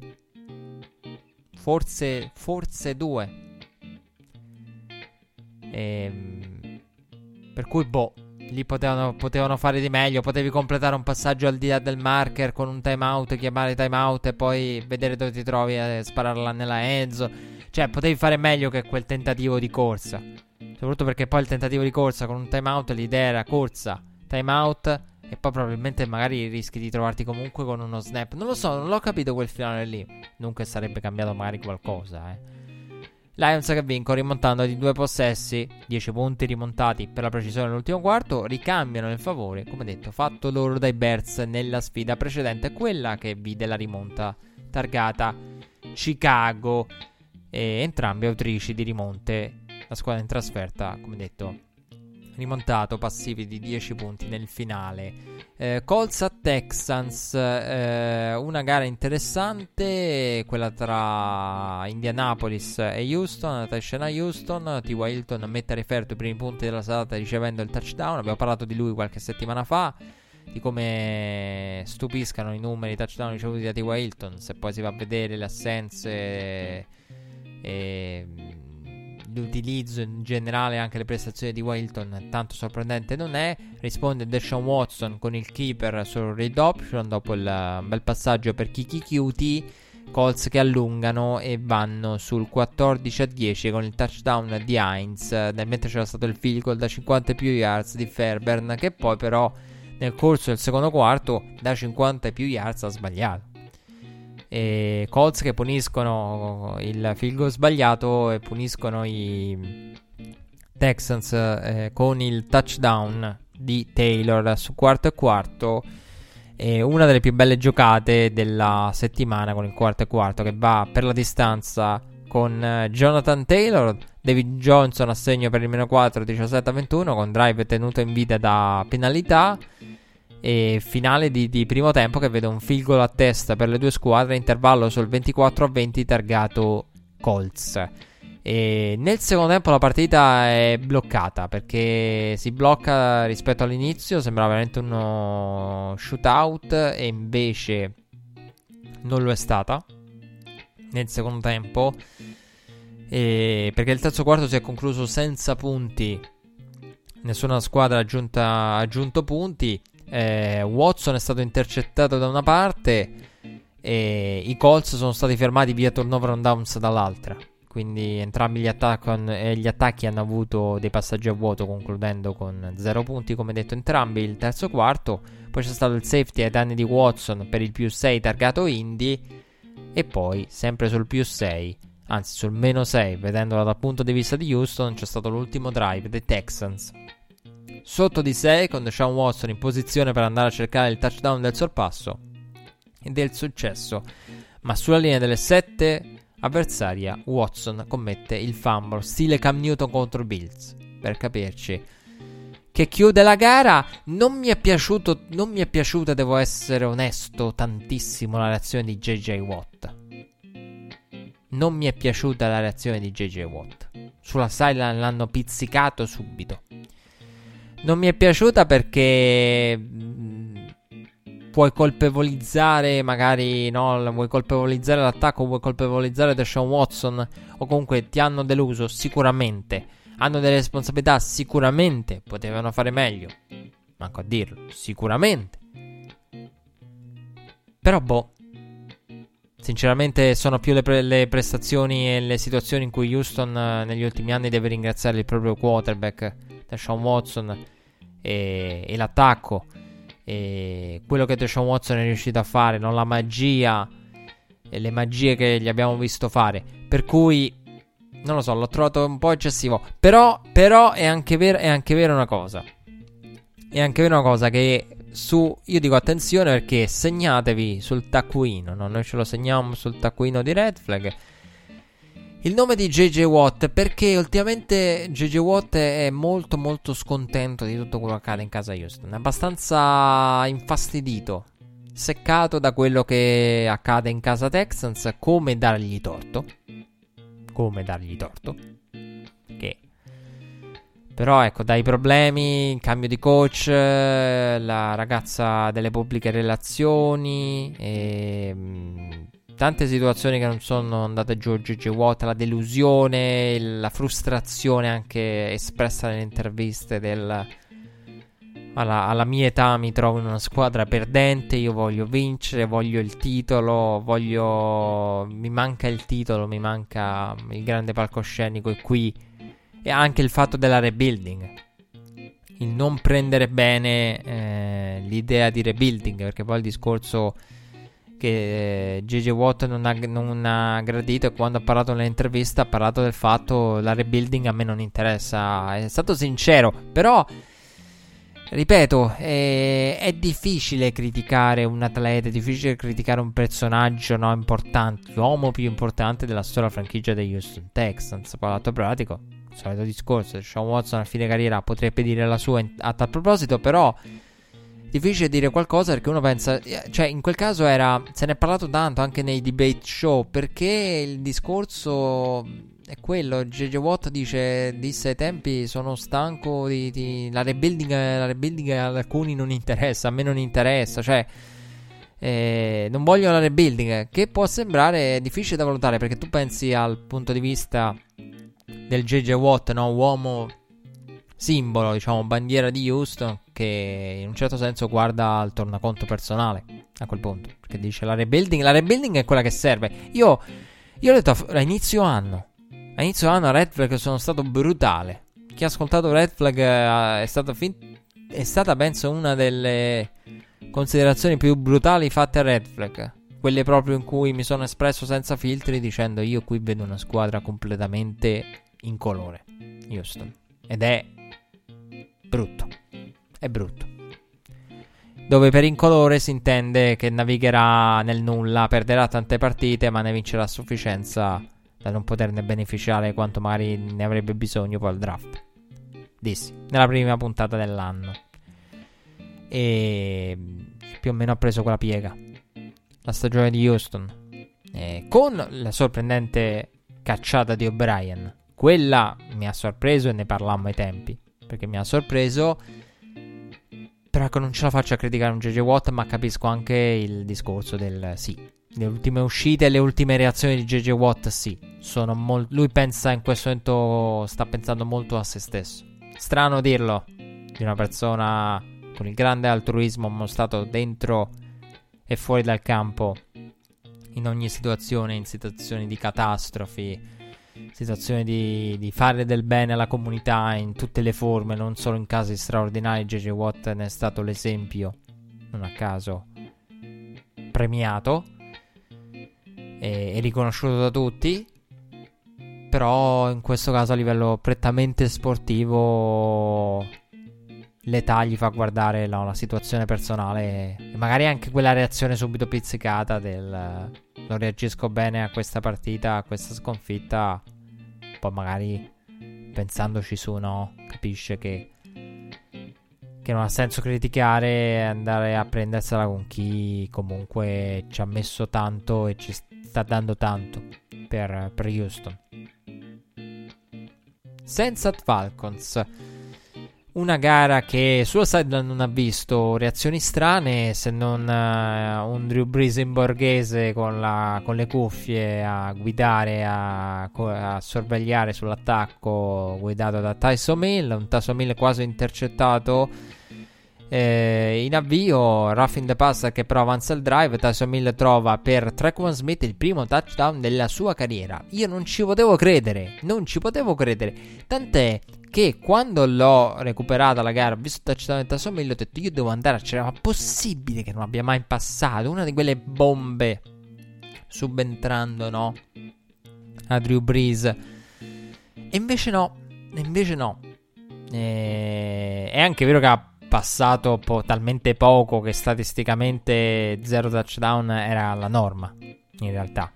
Forse, forse due. Ehm, per cui, boh, lì potevano, potevano, fare di meglio. Potevi completare un passaggio al di là del marker con un timeout, chiamare timeout e poi vedere dove ti trovi e spararla nella Enzo. Cioè, potevi fare meglio che quel tentativo di corsa. Soprattutto perché poi il tentativo di corsa con un timeout, l'idea era corsa, timeout. E poi probabilmente magari rischi di trovarti comunque con uno snap. Non lo so, non l'ho capito quel finale lì. Dunque sarebbe cambiato magari qualcosa, eh. Lions che vincono rimontando di due possessi, 10 punti rimontati per la precisione nell'ultimo quarto, ricambiano il favore, come detto, fatto loro dai Bears nella sfida precedente, quella che vide la rimonta targata Chicago, e entrambi autrici di rimonte, la squadra in trasferta, come detto, rimontato passivi di 10 punti nel finale. Eh, Colts a Texans, eh, una gara interessante, quella tra Indianapolis e Houston, tra scena Houston, T. Hilton mette a referto i primi punti della serata ricevendo il touchdown, abbiamo parlato di lui qualche settimana fa di come stupiscano i numeri touchdown ricevuti da T. Hilton se poi si va a vedere le assenze e l'utilizzo in generale anche le prestazioni di Wilton tanto sorprendente non è. Risponde Deshaun Watson con il keeper sul read option dopo il bel passaggio per Kiki Cutie. Colts che allungano e vanno sul 14 a 10 con il touchdown di Heinz. Mentre c'era stato il field goal da 50 più yards di Fairburn, che poi però nel corso del secondo quarto da 50 più yards ha sbagliato e Colts che puniscono il field sbagliato e puniscono i Texans eh, con il touchdown di Taylor su quarto e quarto. E una delle più belle giocate della settimana con il quarto e quarto che va per la distanza con eh, Jonathan Taylor, David Johnson a segno per il meno 4 17 a 21 con drive tenuto in vita da penalità e finale di, di, primo tempo che vede un field goal a testa per le due squadre, intervallo sul 24 a 20 targato Colts. E nel secondo tempo la partita è bloccata perché si blocca rispetto all'inizio, sembrava veramente uno shootout e invece non lo è stata nel secondo tempo. Perché il terzo quarto si è concluso senza punti, nessuna squadra ha aggiunto punti eh, Watson è stato intercettato da una parte e i Colts sono stati fermati via turnover on downs dall'altra. Quindi entrambi gli, attac- eh, gli, attacchi hanno avuto dei passaggi a vuoto, concludendo con 0 punti, come detto entrambi il terzo quarto. Poi c'è stato il safety ai danni di Watson per il più 6 targato Indy. E poi, sempre sul più 6, anzi sul meno 6, vedendola dal punto di vista di Houston, c'è stato l'ultimo drive dei Texans sotto di 6 con Deshaun Watson in posizione per andare a cercare il touchdown del sorpasso e del successo. Ma sulla linea delle 7 avversaria Watson commette il fumble stile Cam Newton contro Bills, per capirci. Che chiude la gara, non mi è piaciuto, non mi è piaciuta, devo essere onesto, tantissimo la reazione di JJ Watt. Non mi è piaciuta la reazione di JJ Watt. Sulla sideline l'hanno pizzicato subito. Non mi è piaciuta perché mm, puoi colpevolizzare magari no, vuoi colpevolizzare l'attacco, vuoi colpevolizzare Deshaun Watson o comunque ti hanno deluso sicuramente. Hanno delle responsabilità sicuramente, potevano fare meglio. Manco a dirlo, sicuramente. Però boh Sinceramente sono più le, pre- le, prestazioni e le situazioni in cui Houston uh, negli ultimi anni deve ringraziare il proprio quarterback, Deshaun Watson, e, e l'attacco. E quello che Deshaun Watson è riuscito a fare, non la magia e le magie che gli abbiamo visto fare. Per cui, non lo so, l'ho trovato un po' eccessivo. Però, però è, anche ver- è anche vero una cosa. È anche vero una cosa che su, io dico attenzione perché segnatevi sul taccuino, no? noi ce lo segniamo sul taccuino di Red Flag. Il nome di JJ Watt perché ultimamente JJ Watt è molto molto scontento di tutto quello che accade in casa Houston, è abbastanza infastidito, seccato da quello che accade in casa Texans, come dargli torto. Come dargli torto. Che però ecco, dai problemi, cambio di coach, la ragazza delle pubbliche relazioni, e, mm, tante situazioni che non sono andate giù GG Watt, la delusione, la frustrazione anche espressa nelle interviste del... Alla, alla, mia età mi trovo in una squadra perdente, io voglio vincere, voglio il titolo, voglio... mi manca il titolo, mi manca il grande palcoscenico e qui e anche il fatto della rebuilding. Il non prendere bene eh, l'idea di rebuilding, perché poi il discorso che JJ eh, Watt non ha, non ha, gradito e quando ha parlato nell'intervista ha parlato del fatto la rebuilding a me non interessa. È stato sincero, però ripeto, è, è difficile criticare un atleta, è difficile criticare un personaggio no, importante, l'uomo più importante della storia franchigia degli Houston Texans. Poi l'atto pratico solito discorso. Sean Watson a fine carriera potrebbe dire la sua a tal proposito, però difficile dire qualcosa perché uno pensa, cioè in quel caso era, se ne è parlato tanto anche nei debate show, perché il discorso è quello, JJ Watt dice, disse ai tempi sono stanco di, di la, rebuilding, la rebuilding ad alcuni non interessa, a me non interessa, cioè... Eh, non voglio la rebuilding, che può sembrare difficile da valutare perché tu pensi al punto di vista del JJ Watt, no? uomo simbolo, diciamo, bandiera di Houston, che in un certo senso guarda al tornaconto personale a quel punto. Perché dice la rebuilding, la rebuilding è quella che serve. Io, io ho detto a inizio anno, a inizio anno a Red Flag sono stato brutale. Chi ha ascoltato Red Flag uh, è, stato fin- è stata, penso, una delle considerazioni più brutali fatte a Red Flag. Quelle proprio in cui mi sono espresso senza filtri dicendo io qui vedo una squadra completamente incolore. Houston. Ed è brutto. È brutto. Dove per incolore si intende che navigherà nel nulla, perderà tante partite, ma ne vincerà a sufficienza da non poterne beneficiare quanto magari ne avrebbe bisogno poi al draft. Dissi, nella prima puntata dell'anno. E più o meno ha preso quella piega. La stagione di Houston. E con la sorprendente cacciata di O'Brien quella mi ha sorpreso e ne parlammo ai tempi. Perché mi ha sorpreso. Però ecco, non ce la faccio a criticare un JJ Watt, ma capisco anche il discorso del sì. Le ultime uscite e le ultime reazioni di JJ Watt, sì. Mol- lui pensa in questo momento, sta pensando molto a se stesso. Strano dirlo di una persona con il grande altruismo mostrato dentro e fuori dal campo in ogni situazione, in situazioni di catastrofi situazione di, di, fare del bene alla comunità in tutte le forme, non solo in casi straordinari. JJ Watt ne è stato l'esempio, non a caso, premiato e, e riconosciuto da tutti. Però in questo caso a livello prettamente sportivo l'età gli fa guardare no, la situazione personale e magari anche quella reazione subito pizzicata del non reagisco bene a questa partita, a questa sconfitta, poi magari pensandoci su, no, capisce che, che non ha senso criticare e andare a prendersela con chi comunque ci ha messo tanto e ci sta dando tanto per, per Houston. Senza Falcons una gara che sideline non ha visto reazioni strane se non uh, un Drew Brees in borghese con, la, con, le cuffie a guidare, a, a, sorvegliare sull'attacco guidato da Tyson Mill, un Tyson Mill quasi intercettato Eh, in avvio, Ruffin the Passer che però avanza il drive. Tyson Mill trova per Trequan Smith il primo touchdown della sua carriera. Io non ci potevo credere, non ci potevo credere. Tant'è che quando l'ho recuperata la gara, ho visto il touchdown di Tyson Mill, ho detto io devo andare a cercare. Ma possibile che non abbia mai passato una di quelle bombe subentrando, no? A Drew Brees. E invece no, invece no. E... È anche vero che ha passato po- talmente poco che statisticamente zero touchdown era la norma, in realtà.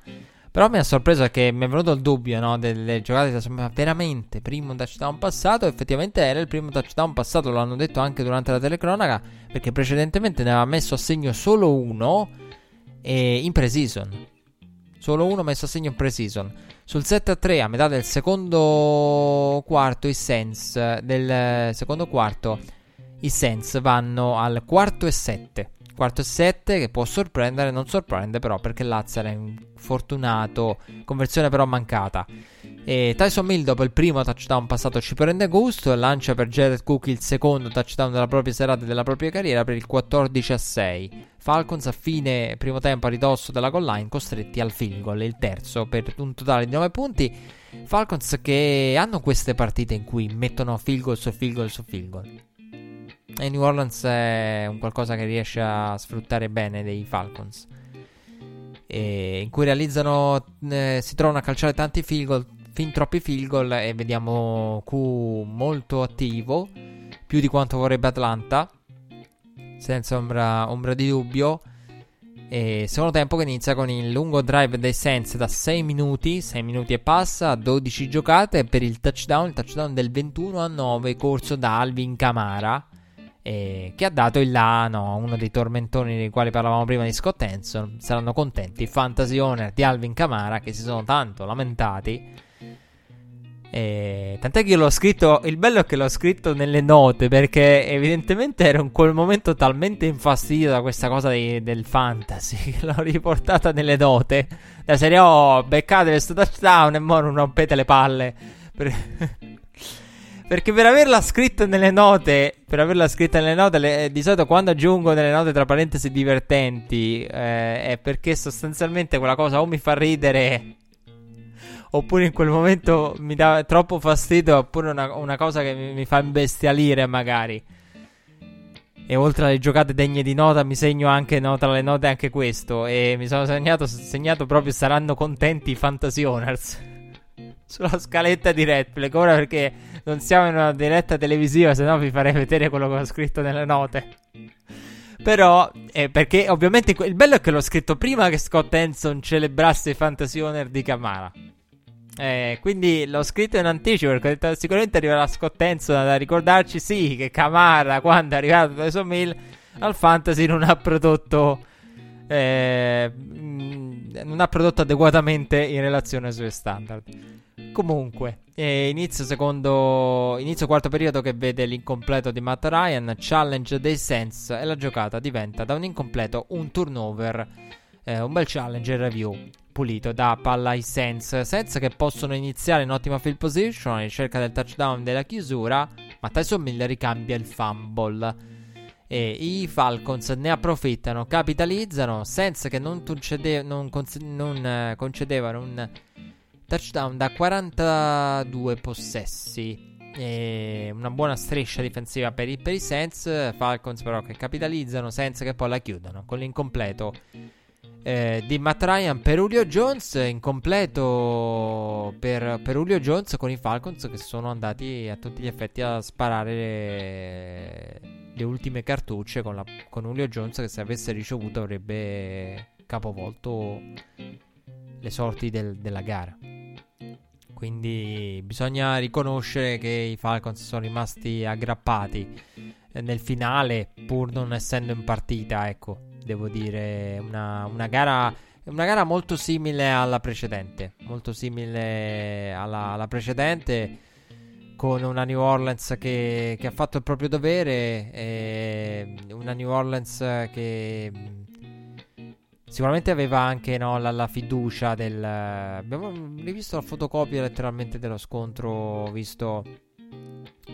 Però mi ha sorpreso che mi è venuto il dubbio no, delle giocate, ma veramente primo touchdown passato, effettivamente era il primo touchdown passato, lo hanno detto anche durante la telecronaca, perché precedentemente ne aveva messo a segno solo uno e in pre-season. Solo uno messo a segno in pre-season. Sul 7-3 a metà del secondo quarto i Sens del secondo quarto i Sens vanno al quarto e 7. Quarto e 7 che può sorprendere, non sorprende però perché Lazar è infortunato, conversione però mancata. E Tyson Mill dopo il primo touchdown passato ci prende gusto e lancia per Jared Cook il secondo touchdown della propria serata e della propria carriera per il 14 a 6. Falcons a fine primo tempo a ridosso della goal line costretti al field goal, il terzo per un totale di 9 punti. Falcons che hanno queste partite in cui mettono field goal su field goal su field goal. E New Orleans è un qualcosa che riesce a sfruttare bene dei Falcons. E in cui realizzano, eh, si trovano a calciare tanti field goal, fin troppi field goal e vediamo Q molto attivo, più di quanto vorrebbe Atlanta, senza ombra, ombra di dubbio. E secondo tempo che inizia con il lungo drive dei Saints da 6 minuti, 6 minuti e passa, a 12 giocate per il touchdown, il touchdown del 21 a 9 corso da Alvin Camara eh, che ha dato il là no, uno dei tormentoni dei quali parlavamo prima di Scott Hanson. Saranno contenti i fantasy owner di Alvin Camara che si sono tanto lamentati. Eh, tant'è che io l'ho scritto. Il bello è che l'ho scritto nelle note perché evidentemente ero in quel momento talmente infastidito da questa cosa di, del fantasy che l'ho riportata nelle note. La serie oh, beccate questo touchdown e mo non rompete le palle. Perché per averla scritta nelle note, per averla scritta nelle note, le, di solito quando aggiungo nelle note tra parentesi divertenti, eh, è perché sostanzialmente quella cosa o mi fa ridere, oppure in quel momento mi dà troppo fastidio, oppure una, una cosa che mi, mi fa imbestialire magari. E oltre alle giocate degne di nota, mi segno anche no, tra le note anche questo. E mi sono segnato, segnato proprio saranno contenti i Fantasy Owners. Sulla scaletta di Redflag. Ora perché non siamo in una diretta televisiva, se no vi farei vedere quello che ho scritto nelle note. Però, eh, perché ovviamente il bello è che l'ho scritto prima che Scott Hanson celebrasse i Fantasy Owner di Kamara. Eh, quindi l'ho scritto in anticipo perché ho detto sicuramente arriverà Scott Hanson a ricordarci sì che Kamara quando è arrivato da Mill al Fantasy non ha prodotto eh, non ha prodotto adeguatamente in relazione ai suoi standard. Comunque, eh, inizio secondo inizio quarto periodo che vede l'incompleto di Matt Ryan, challenge dei Saints e la giocata diventa da un incompleto un turnover, eh, un bel challenge review pulito da palla ai Saints. Saints che possono iniziare in ottima field position in cerca del touchdown della chiusura, ma Tyson Miller ricambia il fumble. E i Falcons ne approfittano, capitalizzano, Saints che non, concede- non, non uh, concedevano un touchdown da 42 possessi. E una buona striscia difensiva per i, per i Saints. Falcons, però, che capitalizzano. Saints che poi la chiudono con l'incompleto eh, di Matt Ryan per Julio Jones. Incompleto per, per Julio Jones con i Falcons che sono andati a tutti gli effetti a sparare le, le ultime cartucce con, la, con Julio Jones. Che se avesse ricevuto avrebbe capovolto le sorti del, della gara. Quindi bisogna riconoscere che i Falcons sono rimasti aggrappati eh, nel finale, pur non essendo in partita. Ecco, devo dire, una, una gara. Una gara molto simile alla precedente. Molto simile alla, alla precedente. Con una New Orleans che, che, ha fatto il proprio dovere. una New Orleans che Sicuramente aveva anche no, la, la, fiducia del... Abbiamo rivisto la fotocopia letteralmente dello scontro visto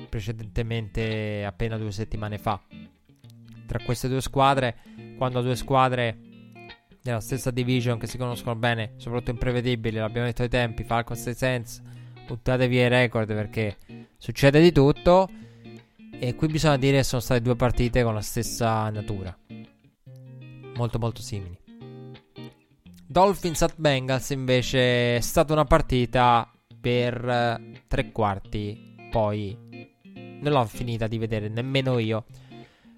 precedentemente appena due settimane fa. tra queste due squadre, quando due squadre della stessa division che si conoscono bene, soprattutto imprevedibili, l'abbiamo detto ai tempi, Falcons e Saints, buttate via i record perché succede di tutto. E qui bisogna dire che sono state due partite con la stessa natura. Molto molto simili. Dolphins at Bengals invece è stata una partita per eh, tre quarti. Poi non l'ho finita di vedere nemmeno io.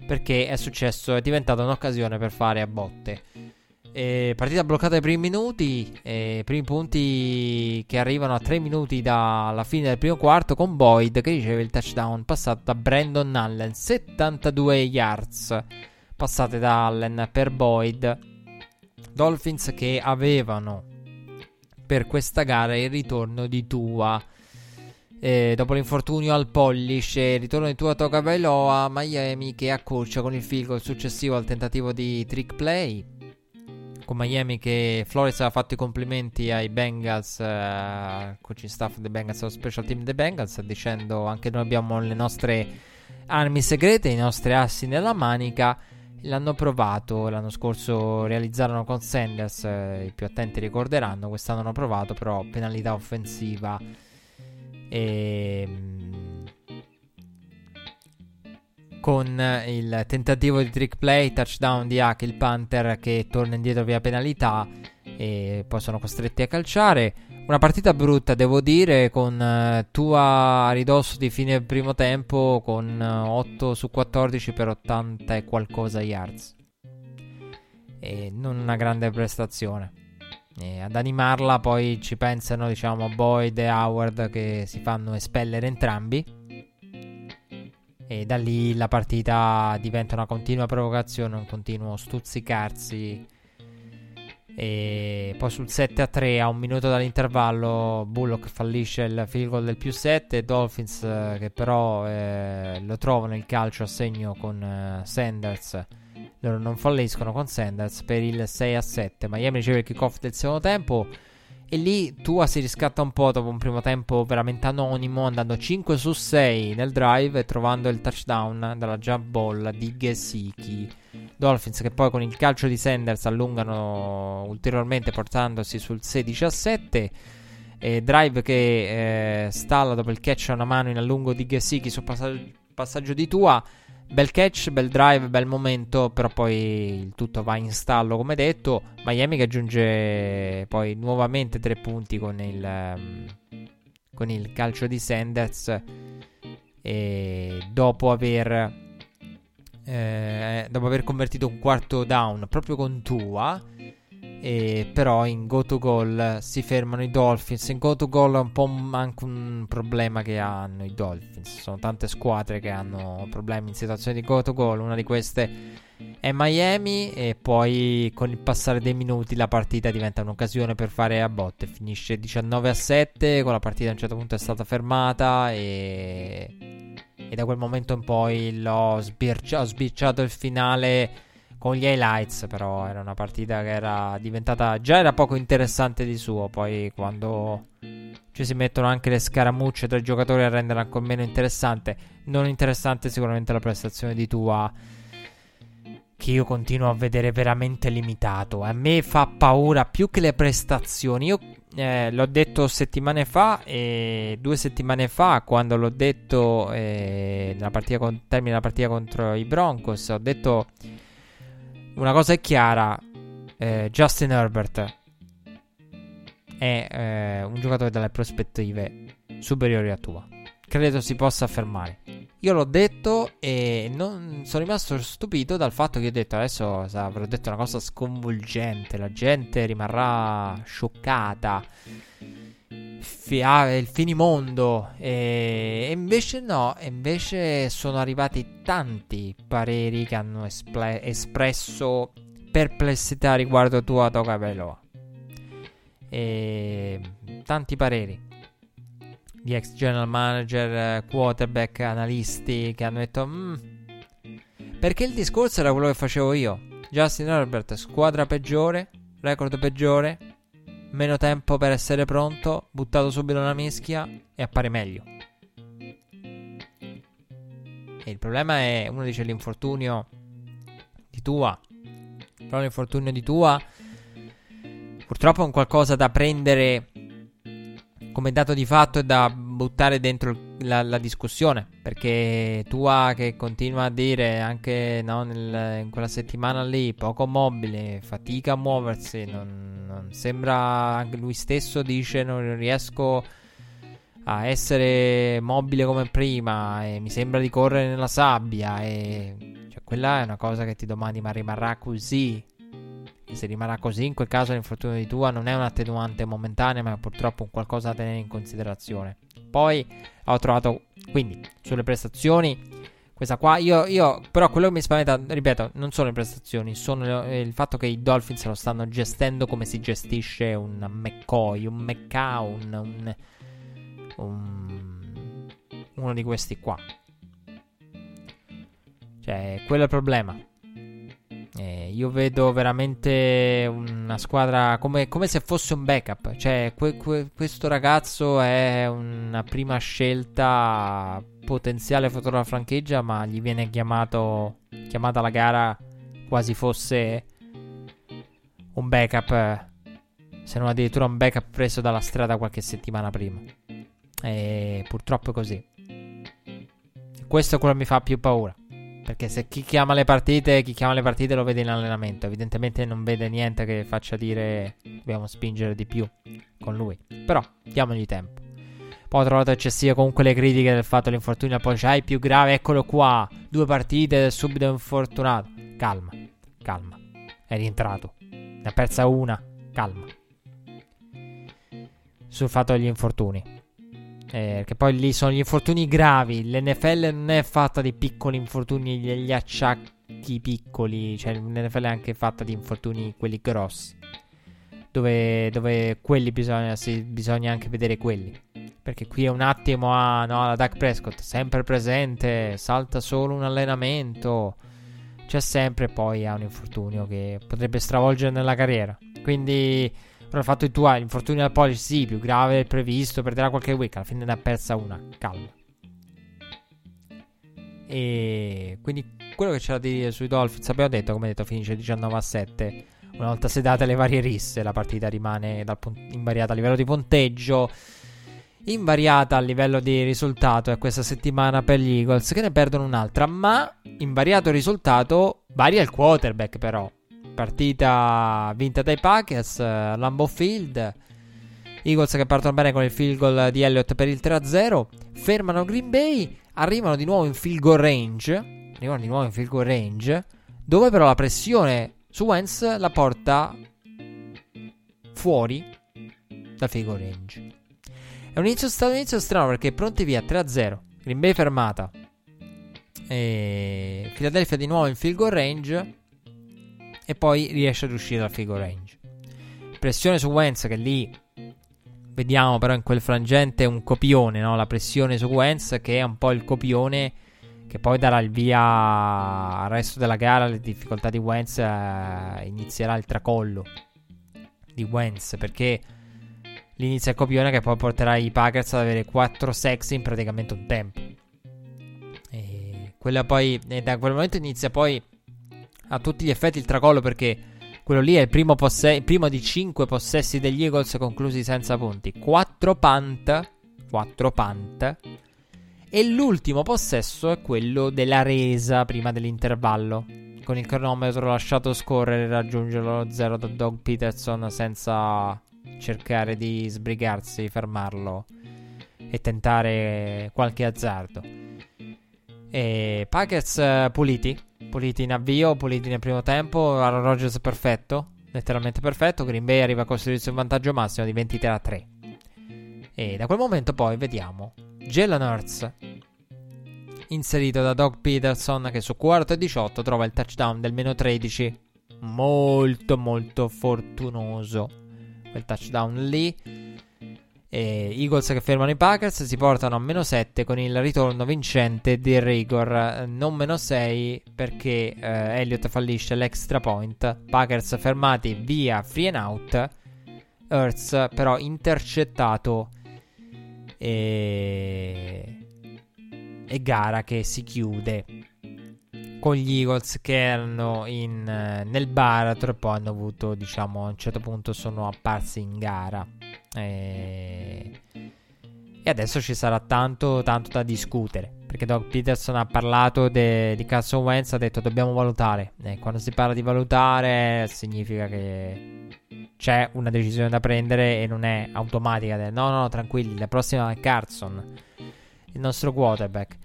Perché è successo, è diventata un'occasione per fare a botte. E partita bloccata ai primi minuti, e primi punti che arrivano a 3 minuti dalla fine del primo quarto con Boyd che riceve il touchdown passato da Brandon Allen, 72 yards passate da Allen per Boyd. Dolphins che avevano per questa gara il ritorno di Tua. E dopo l'infortunio al e il ritorno di Tua Togabailoa, Miami che accorcia con il field goal successivo al tentativo di trick play con Miami che Flores aveva fatto i complimenti ai Bengals, uh, coaching staff dei Bengals, allo special team dei Bengals, dicendo anche noi abbiamo le nostre armi segrete, i nostri assi nella manica. L'hanno provato, l'anno scorso realizzarono con Sanders, eh, i più attenti ricorderanno, quest'anno hanno provato però penalità offensiva. E con il tentativo di trick play, touchdown di Hack, il Panther che torna indietro via penalità e poi sono costretti a calciare. Una partita brutta, devo dire, con uh, Tua a ridosso di fine primo tempo con uh, 8 su 14 per 80 e qualcosa yards. E non una grande prestazione. E ad animarla poi ci pensano, diciamo, Boyd e Howard che si fanno espellere entrambi e da lì la partita diventa una continua provocazione, un continuo stuzzicarsi. E poi sul 7 a 3 a un minuto dall'intervallo Bullock fallisce il field goal del più 7 Dolphins eh, che però eh, lo trovano il calcio a segno con eh, Sanders. Loro non falliscono con Sanders per il 6 a 7 Miami riceve il kickoff del secondo tempo e lì Tua si riscatta un po' dopo un primo tempo veramente anonimo, andando 5 su 6 nel drive e trovando il touchdown dalla jump ball di Gesicki. Dolphins che poi con il calcio di Sanders allungano ulteriormente portandosi sul 16 a 7. E drive che eh, stalla dopo il catch a una mano in allungo di Gesicki sul passaggio, passaggio di Tua Bel catch, bel drive, bel momento, però poi il tutto va in stallo come detto. Miami che aggiunge poi nuovamente tre punti con il, um, con il calcio di Sanders e dopo aver, eh, dopo aver convertito un quarto down proprio con Tua e però in go to goal si fermano i Dolphins. In go to goal è un po' anche un problema che hanno i Dolphins. Sono tante squadre che hanno problemi in situazioni di go to goal. Una di queste è Miami. E poi con il passare dei minuti la partita diventa un'occasione per fare a botte. Finisce 19 a 7. Con la partita a un certo punto è stata fermata. E, e da quel momento in poi l'ho sbirci- ho sbirciato il finale con gli highlights, però era una partita che era diventata già era poco interessante di suo, poi quando ci si mettono anche le scaramucce tra i giocatori a renderla ancora meno interessante, non interessante sicuramente la prestazione di Tua che io continuo a vedere veramente limitato. A me fa paura più che le prestazioni. Io eh, l'ho detto settimane fa e due settimane fa quando l'ho detto eh, nella partita con, termine della partita contro i Broncos, ho detto una cosa è chiara, eh, Justin Herbert è eh, un giocatore dalle prospettive superiori a tua. Credo si possa affermare. Io l'ho detto e non sono rimasto stupito dal fatto che ho detto adesso avrò detto una cosa sconvolgente, la gente rimarrà scioccata. Il finimondo e, invece no, invece sono arrivati tanti pareri che hanno esple- espresso perplessità riguardo tua Toga Veloa. E tanti pareri di ex general manager, quarterback, analisti che hanno detto mm, perché il discorso era quello che facevo io. Justin Herbert, squadra peggiore, record peggiore, meno tempo per essere pronto, buttato subito una mischia e appare meglio. E il problema è, uno dice l'infortunio di Tua. Però l'infortunio di Tua purtroppo è un qualcosa da prendere come dato di fatto e da buttare dentro la, la discussione. Perché Tua che continua a dire anche no, nel, in quella settimana lì, poco mobile, fatica a muoversi, non, non sembra, anche lui stesso dice non riesco a essere mobile come prima e mi sembra di correre nella sabbia e cioè, quella è una cosa che ti domandi ma rimarrà così se rimarrà così in quel caso l'infortunio di tua non è un attenuante momentanea ma è purtroppo un qualcosa da tenere in considerazione poi ho trovato quindi sulle prestazioni questa qua io, io però quello che mi spaventa ripeto non sono le prestazioni sono il fatto che i Dolphins lo stanno gestendo come si gestisce un McCoy un McCown un un, uno di questi qua. Cioè, quello è il problema. Eh, io vedo veramente una squadra come, come se fosse un backup. Cioè, que, que, questo ragazzo è una prima scelta potenziale futuro della franchigia, ma gli viene chiamato, chiamata la gara quasi fosse un backup. Se non addirittura un backup preso dalla strada qualche settimana prima. E purtroppo è così. Questo è quello che mi fa più paura. Perché se chi chiama le partite, chi chiama le partite lo vede in allenamento. Evidentemente non vede niente che faccia dire dobbiamo spingere di più con lui. Però diamogli tempo. Poi ho trovato eccessive comunque le critiche del fatto dell'infortunio poi c'hai più grave, eccolo qua. Due partite subito infortunato. Calma, calma. È rientrato. Ne ha persa una. Calma. Sul fatto degli infortuni. Eh, che poi lì sono gli infortuni gravi. L'NFL non è fatta di piccoli infortuni, gli acciacchi piccoli. Cioè, l'NFL è anche fatta di infortuni quelli grossi. Dove, dove quelli bisogna, sì, bisogna anche vedere quelli. Perché qui è un attimo a no, la Duck Prescott, sempre presente, salta solo un allenamento. C'è sempre poi ha un infortunio che potrebbe stravolgere nella carriera. Quindi però il fatto che tu hai l'infortunio al pollice, sì, più grave del previsto, perderà qualche week, alla fine ne ha persa una, calma. E quindi quello che c'era da dire sui Dolphins, abbiamo detto, come detto, finisce 19 a 7. Una volta sedate le varie risse, la partita rimane pun- invariata a livello di punteggio, invariata a livello di risultato. E questa settimana per gli Eagles che ne perdono un'altra, ma invariato il risultato, varia il quarterback però. Partita vinta dai Packers, uh, Lambeau Field. Eagles che partono bene con il field goal di Elliott per il 3-0. Fermano Green Bay. Arrivano di nuovo in field goal range. Arrivano di nuovo in field goal range. Dove però la pressione su Wentz la porta fuori dal field goal range. È un inizio, stato un inizio strano perché pronti via 3-0. Green Bay fermata. E Philadelphia di nuovo in field goal range e poi riesce ad uscire dal figo range. Pressione su Wentz che lì vediamo però in quel frangente un copione, no? la pressione su Wentz che è un po' il copione che poi darà il via al resto della gara, le difficoltà di Wentz eh, inizierà il tracollo di Wentz perché l'inizio il copione che poi porterà i Packers ad avere 4 sex in praticamente un tempo. E quella poi e da quel momento inizia poi a tutti gli effetti il tracollo perché quello lì è il primo, posse- il primo di 5 possessi degli Eagles conclusi senza punti. 4 punt, 4 punt. E l'ultimo possesso è quello della resa prima dell'intervallo. Con il cronometro lasciato scorrere e raggiungere lo 0 da Doug Peterson senza cercare di sbrigarsi, fermarlo e tentare qualche azzardo. E Packers uh, puliti puliti in avvio, puliti nel primo tempo. Aaron Rodgers perfetto, letteralmente perfetto. Green Bay arriva a costruirsi un vantaggio massimo di 23 a 3. E da quel momento poi vediamo Jalen Hurts inserito da Doug Peterson che su quarto e 18 trova il touchdown del meno 13. Molto molto fortunoso quel touchdown lì. E Eagles che fermano i Packers si portano a meno 7 con il ritorno vincente di Rigor, non meno 6 perché eh, Elliott fallisce l'extra point. Packers fermati via free and out. Earths però intercettato e... e gara che si chiude con gli Eagles che erano in, eh, nel baratro e poi hanno avuto, diciamo, a un certo punto sono apparsi in gara. E, e adesso ci sarà tanto, tanto da discutere. Perché Doug Peterson ha parlato de, di Carson Wentz, ha detto dobbiamo valutare. E quando si parla di valutare significa che c'è una decisione da prendere e non è automatica. No, no, tranquilli, la prossima è Carson, il nostro quarterback.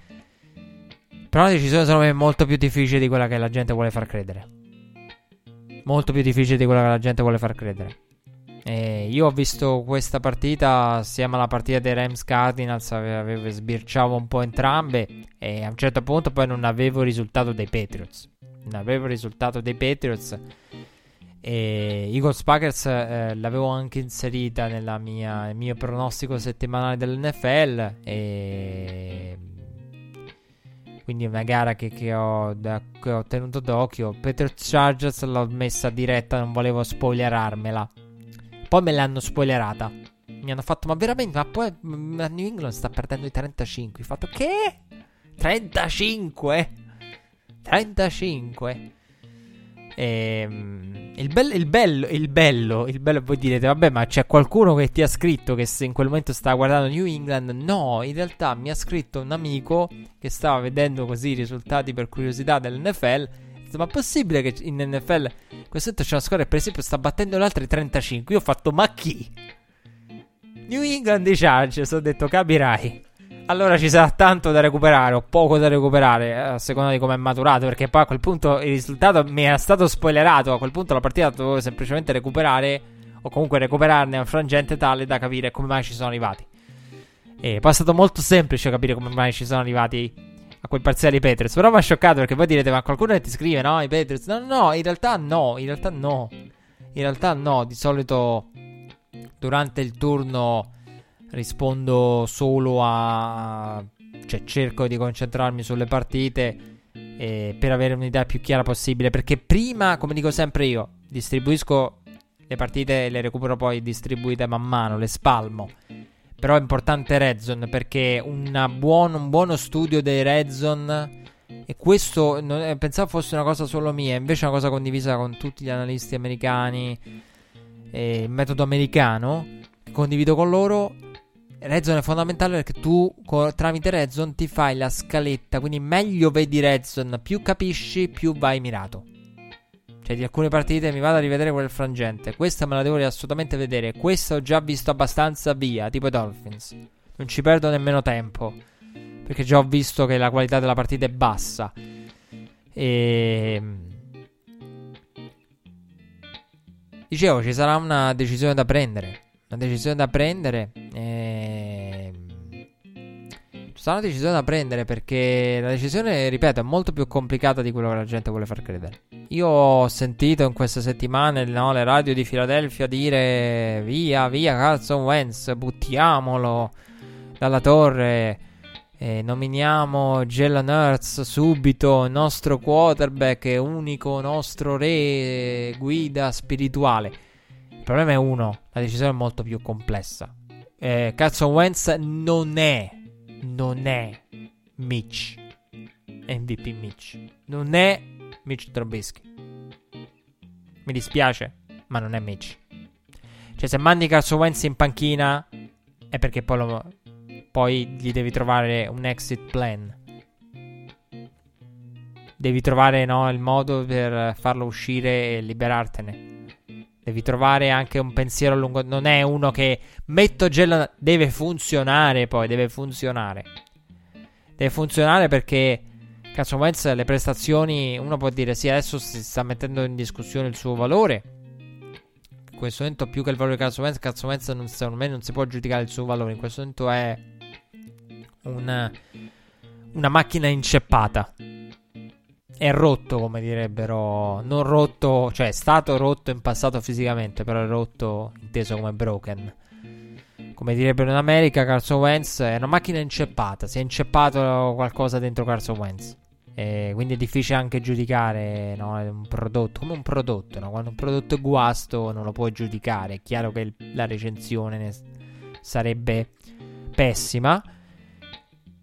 Però la decisione secondo me è molto più difficile di quella che la gente vuole far credere. Molto più difficile di quella che la gente vuole far credere. E io ho visto questa partita assieme alla partita dei Rams Cardinals, sbirciavo un po' entrambe e a un certo punto poi non avevo il risultato dei Patriots. Non avevo il risultato dei Patriots. E Eagles Packers eh, l'avevo anche inserita nel mio pronostico settimanale dell'NFL. E quindi è una gara che, che, ho, da, che ho tenuto d'occhio. Patriots Chargers l'ho messa diretta, non volevo spoilerarmela. Poi me l'hanno spoilerata. Mi hanno fatto, ma veramente? Ma poi mm, New England sta perdendo i 35. Ho fatto, che? 35? 35? Ehm, il, be- il, bello, il bello, il bello, voi direte, vabbè, ma c'è qualcuno che ti ha scritto che se in quel momento stava guardando New England? No, in realtà mi ha scritto un amico che stava vedendo così i risultati per curiosità dell'NFL. Ma è possibile che in NFL questo c'è una squadra che per esempio sta battendo le altre 35? Io ho fatto, ma chi? New England di Chargers, ho detto, capirai allora ci sarà tanto da recuperare o poco da recuperare, eh, a seconda di come è maturato, perché poi a quel punto il risultato mi era stato spoilerato, a quel punto la partita dovevo semplicemente recuperare o comunque recuperarne un frangente tale da capire come mai ci sono arrivati. E poi è stato molto semplice capire come mai ci sono arrivati a quel parziale i Patriots, però mi ha scioccato perché poi direte ma qualcuno che ti scrive no i Patriots, no no, in realtà no, in realtà no, in realtà no, di solito durante il turno rispondo solo a... cioè cerco di concentrarmi sulle partite per avere un'idea più chiara possibile. Perché prima, come dico sempre io, distribuisco le partite e le recupero poi distribuite man mano, le spalmo. Però è importante Redzone perché buon, un buono studio dei Redzone e questo non, pensavo fosse una cosa solo mia, invece è una cosa condivisa con tutti gli analisti americani, eh, il metodo americano, che condivido con loro Redzone è fondamentale perché tu co- tramite Redzone ti fai la scaletta, quindi meglio vedi Redzone, più capisci, più vai mirato. Cioè di alcune partite mi vado a rivedere quel frangente, questa me la devo assolutamente vedere, questa ho già visto abbastanza via, tipo i Dolphins. Non ci perdo nemmeno tempo, perché già ho visto che la qualità della partita è bassa. E... Dicevo, ci sarà una decisione da prendere una decisione da prendere. E... Una decisione da prendere perché la decisione, ripeto, è molto più complicata di quello che la gente vuole far credere. Io ho sentito in queste settimane no, le radio di Filadelfia dire via, via Carson Wentz, buttiamolo dalla torre. E nominiamo Jalen Hurts subito nostro quarterback unico nostro re guida spirituale problema è uno, la decisione è molto più complessa. Eh, Carson Wentz non è, non è Mitch, MVP Mitch, non è Mitch Trubisky. Mi dispiace, ma non è Mitch. Cioè, se mandi Carson Wentz in panchina è perché poi, lo, poi gli devi trovare un exit plan. Devi trovare no, il modo per farlo uscire e liberartene. Devi trovare anche un pensiero a lungo. Non è uno che metto gelo. Deve funzionare poi. Deve funzionare. Deve funzionare perché. Cazzo, Wentz le prestazioni. Uno può dire sì, adesso si sta mettendo in discussione il suo valore. In questo momento, più che il valore di Cazzo Wentz, Cazzo Wentz non, secondo me non si può giudicare il suo valore. In questo momento è una, una macchina inceppata è rotto, come direbbero. Non rotto, cioè è stato rotto in passato fisicamente, però è rotto inteso come broken. Come direbbero in America, Carson Wentz è una macchina inceppata. Si è inceppato qualcosa dentro Carson Wentz. E quindi è difficile anche giudicare no, un prodotto come un prodotto. No? Quando un prodotto è guasto, non lo puoi giudicare. È chiaro che la recensione sarebbe pessima.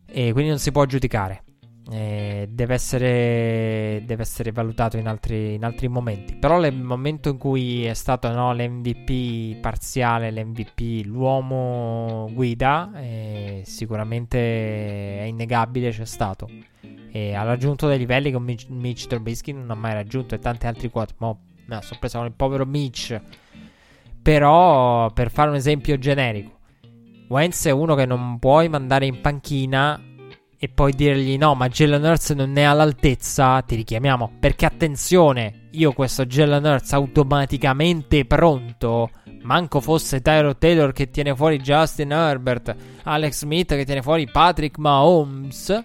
E quindi non si può giudicare. Eh, deve, essere, deve, essere, valutato in altri, in altri momenti. Però nel momento in cui è stato no, l'MVP parziale, l'MVP, l'uomo guida, eh, sicuramente è innegabile, c'è stato. E ha raggiunto dei livelli che Mitch, Mitch Trubisky non ha mai raggiunto e tanti altri quarterback. Mo, la sorpresa con il povero Mitch. Però, per fare un esempio generico, Wentz è uno che non puoi mandare in panchina e poi dirgli no, ma Jalen Hurts non è all'altezza, ti richiamiamo. Perché attenzione, io questo Jalen Hurts automaticamente pronto, manco fosse Tyro Taylor che tiene fuori Justin Herbert, Alex Smith che tiene fuori Patrick Mahomes.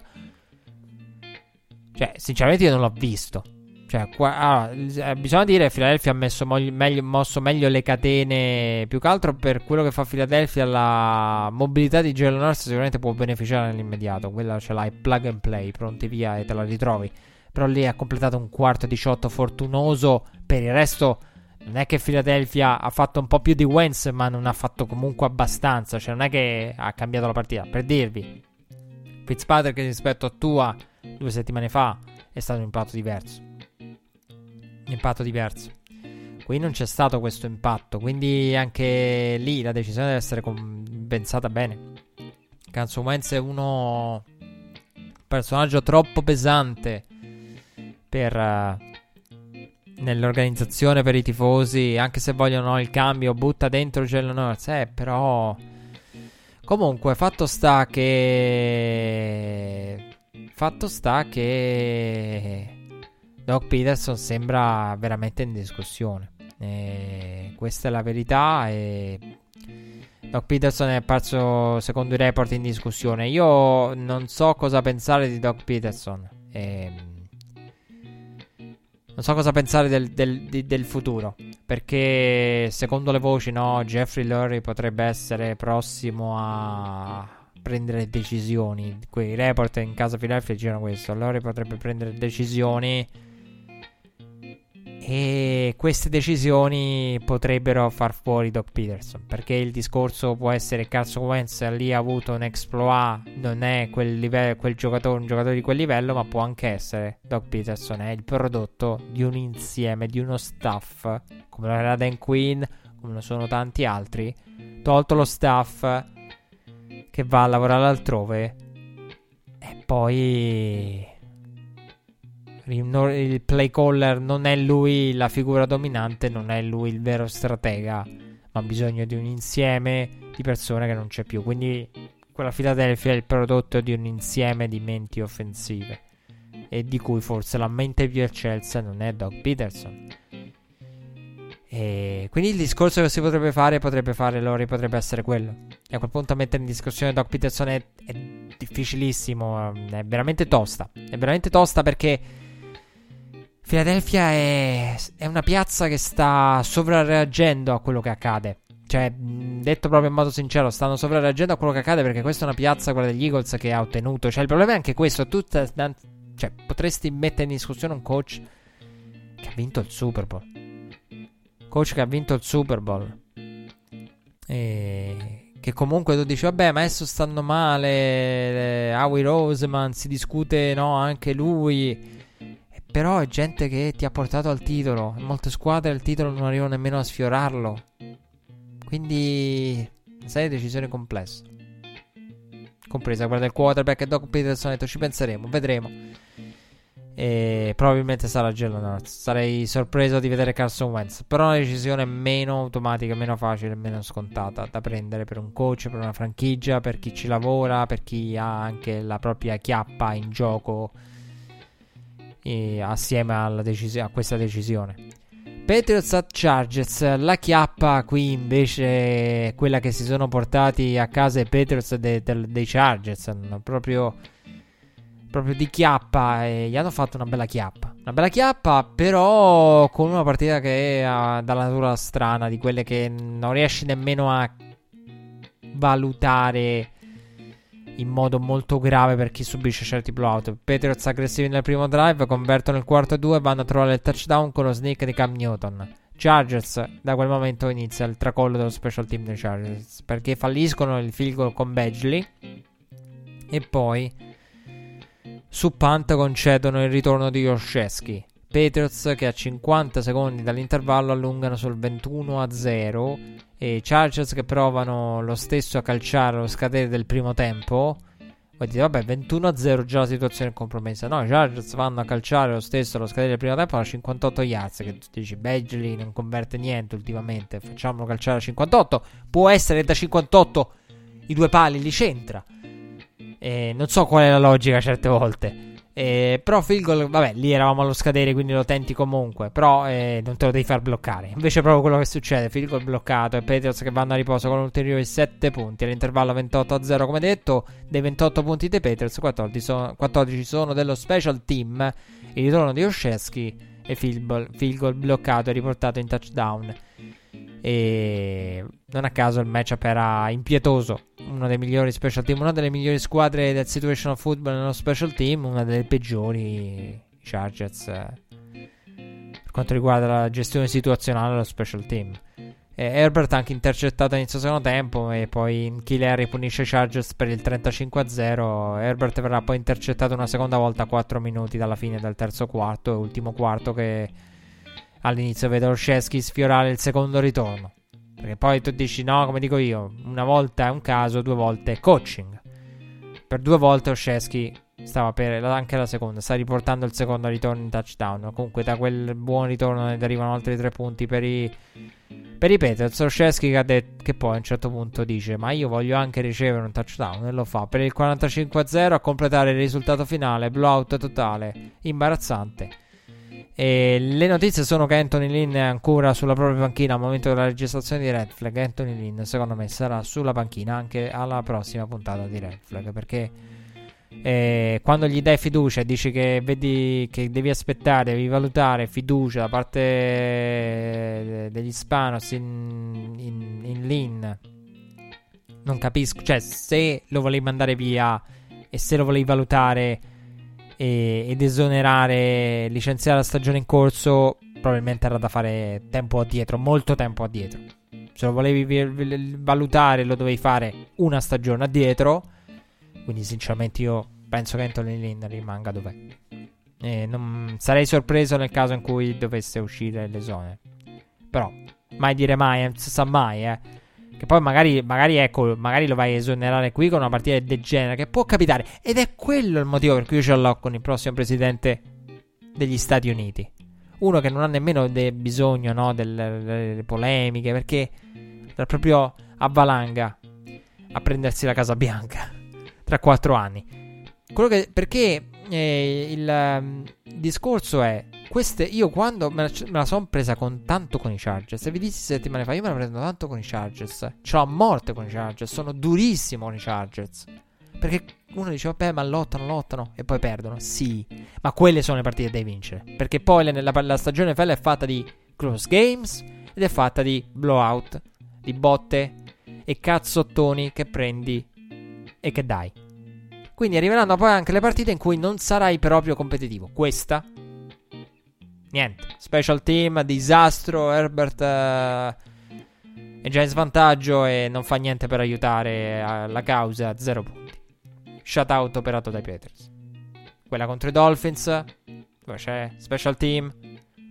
Cioè, sinceramente io non l'ho visto. Cioè, qua, ah, bisogna dire che Philadelphia ha messo meglio, mosso meglio le catene. Più che altro per quello che fa Philadelphia, la mobilità di Jalen Hurts sicuramente può beneficiare nell'immediato. Quella ce l'hai plug and play, pronti via e te la ritrovi. Però lì ha completato un quarto 18 fortunoso. Per il resto, non è che Philadelphia ha fatto un po' più di Wentz, ma non ha fatto comunque abbastanza. Cioè, non è che ha cambiato la partita. Per dirvi, Fitzpatrick rispetto a tua due settimane fa è stato un impatto diverso impatto diverso. Qui non c'è stato questo impatto, quindi anche lì la decisione deve essere compensata bene. Wentz è uno personaggio troppo pesante per uh, nell'organizzazione per i tifosi, anche se vogliono il cambio, butta dentro Jalen Hurts, eh, però comunque fatto sta che fatto sta che Doc Peterson sembra veramente in discussione. E questa è la verità. E Doc Peterson è apparso, secondo i report, in discussione. Io non so cosa pensare di Doc Peterson. E non so cosa pensare del, del, del, del, futuro. Perché secondo le voci, no, Jeffrey Lurie potrebbe essere prossimo a prendere decisioni. Quei report in casa Philadelphia girano questo. Lurie potrebbe prendere decisioni e queste decisioni potrebbero far fuori Doc Peterson. Perché il discorso può essere Carson Wentz lì ha avuto un exploit, non è quel, livello, quel giocatore, un giocatore di quel livello, ma può anche essere Doc Peterson. È il prodotto di un insieme, di uno staff, come lo era Dan Quinn, come lo sono tanti altri. Tolto lo staff che va a lavorare altrove. E poi il play caller non è lui la figura dominante, non è lui il vero stratega, ma ha bisogno di un insieme di persone che non c'è più. Quindi quella Philadelphia è il prodotto di un insieme di menti offensive e di cui forse la mente più eccelsa non è Doug Peterson. E quindi il discorso che si potrebbe fare, potrebbe fare Lori, potrebbe essere quello. E a quel punto mettere in discussione Doug Peterson è, è difficilissimo, è veramente tosta. È veramente tosta perché Philadelphia è, è una piazza che sta sovrarreagendo a quello che accade. Cioè, detto proprio in modo sincero, stanno sovrarreagendo a quello che accade perché questa è una piazza, quella degli Eagles, che ha ottenuto. Cioè, il problema è anche questo. Tu cioè, potresti mettere in discussione un coach che ha vinto il Super Bowl. Coach che ha vinto il Super Bowl. E che comunque tu dici, vabbè, ma adesso stanno male. Eh, Howie Roseman si discute, no, anche lui. Però è gente che ti ha portato al titolo. In molte squadre il titolo non arriva nemmeno a sfiorarlo. Quindi, sei decisione complessa. Compresa quella del quarterback e Doc Peterson ha ci penseremo, vedremo. E probabilmente sarà Jalen Hurts. Sarei sorpreso di vedere Carson Wentz. Però una decisione meno automatica, meno facile, meno scontata da prendere per un coach, per una franchigia, per chi ci lavora, per chi ha anche la propria chiappa in gioco assieme decis- a questa decisione. Patriots at Chargers, la chiappa qui invece è quella che si sono portati a casa i Patriots de- de- dei Chargers, proprio, proprio di chiappa e gli hanno fatto una bella chiappa. Una bella chiappa però con una partita che è uh, dalla natura strana, di quelle che non riesci nemmeno a valutare in modo molto grave per chi subisce certi blowout. Patriots aggressivi nel primo drive, convertono il quarto 2 e vanno a trovare il touchdown con lo sneak di Cam Newton. Chargers, da quel momento inizia il tracollo dello special team dei Chargers perché falliscono il field goal con Badgley e poi Su punt concedono il ritorno di Yoshesky. Patriots che a 50 secondi dall'intervallo allungano sul 21 a 0 e Chargers che provano lo stesso a calciare allo scadere del primo tempo. Voi dite, vabbè, 21 a 0 già la situazione è compromessa. No, i Chargers vanno a calciare lo stesso allo scadere del primo tempo a 58 yards. Che tu dici, Badgley non converte niente ultimamente, facciamolo calciare a 58. Può essere da 58 i due pali li centra. E non so qual è la logica certe volte. Eh, però field goal, vabbè, lì eravamo allo scadere, quindi lo tenti comunque. Però eh, non te lo devi far bloccare. Invece proprio quello che succede: field goal bloccato e Patriots che vanno a riposo con ulteriori 7 punti. All'intervallo 28 a 0, come detto. Dei 28 punti dei Patriots, 14 sono, 14 sono dello special team. Il ritorno di Oshesky e field goal, field goal bloccato e riportato in touchdown. E non a caso il matchup era impietoso. Uno dei migliori special team, una delle migliori squadre del situational football nello special team, una delle peggiori Chargers per quanto riguarda la gestione situazionale dello special team. E Herbert anche intercettato all'inizio secondo tempo e poi Kill punisce Chargers per il 35-0. Herbert verrà poi intercettato una seconda volta a 4 minuti dalla fine del terzo quarto ultimo quarto che all'inizio vede Olszewski sfiorare il secondo ritorno. Perché poi tu dici no, come dico io, una volta è un caso, due volte è coaching. Per due volte Olszewski stava per anche la seconda, sta riportando il secondo ritorno in touchdown. Comunque da quel buon ritorno ne derivano altri tre punti per i per i Patriots. Olszewski che, det- che poi a un certo punto dice "Ma io voglio anche ricevere un touchdown" e lo fa per il 45-0 a completare il risultato finale, blowout totale, imbarazzante. E le notizie sono che Anthony Lynn è ancora sulla propria panchina al momento della registrazione di Red Flag. Anthony Lynn, secondo me, sarà sulla panchina anche alla prossima puntata di Red Flag. Perché eh, quando gli dai fiducia dici che vedi che devi aspettare, devi valutare fiducia da parte degli Hispanos in, in, in Lynn, non capisco. Cioè, se lo volevi mandare via e se lo volevi valutare e, ed esonerare, licenziare la stagione in corso, probabilmente era da fare tempo addietro, molto tempo addietro. Se lo volevi valutare, lo dovevi fare una stagione addietro. Quindi, sinceramente, io penso che Anthony Lynn rimanga dov'è. E non sarei sorpreso nel caso in cui dovesse uscire l'esonero. Però, mai dire mai, non si sa mai, eh. Che poi magari, magari, ecco, magari lo vai a esonerare qui con una partita del genere, che può capitare. Ed è quello il motivo per cui io ce l'ho con il prossimo presidente degli Stati Uniti. Uno che non ha nemmeno de- bisogno no, delle, delle, polemiche, perché è proprio a valanga a prendersi la Casa Bianca tra quattro anni. Che, perché eh, il um, discorso è queste, io quando me la, la sono presa con tanto con i Chargers, se vi dissi settimane fa, io me la prendo tanto con i Chargers. Ce l'ho a morte con i Chargers, sono durissimo con i Chargers. Perché uno dice, vabbè, ma lottano, lottano e poi perdono. Sì, ma quelle sono le partite da vincere. Perché poi la, la, la stagione NFL è fatta di close games ed è fatta di blowout, di botte e cazzottoni che prendi e che dai. Quindi arriveranno poi anche le partite in cui non sarai proprio competitivo. Questa niente. Special team, disastro. Herbert uh, è già in svantaggio e non fa niente per aiutare la causa. Zero punti. Shutout operato dai Peters. Quella contro i Dolphins. Dove c'è special team.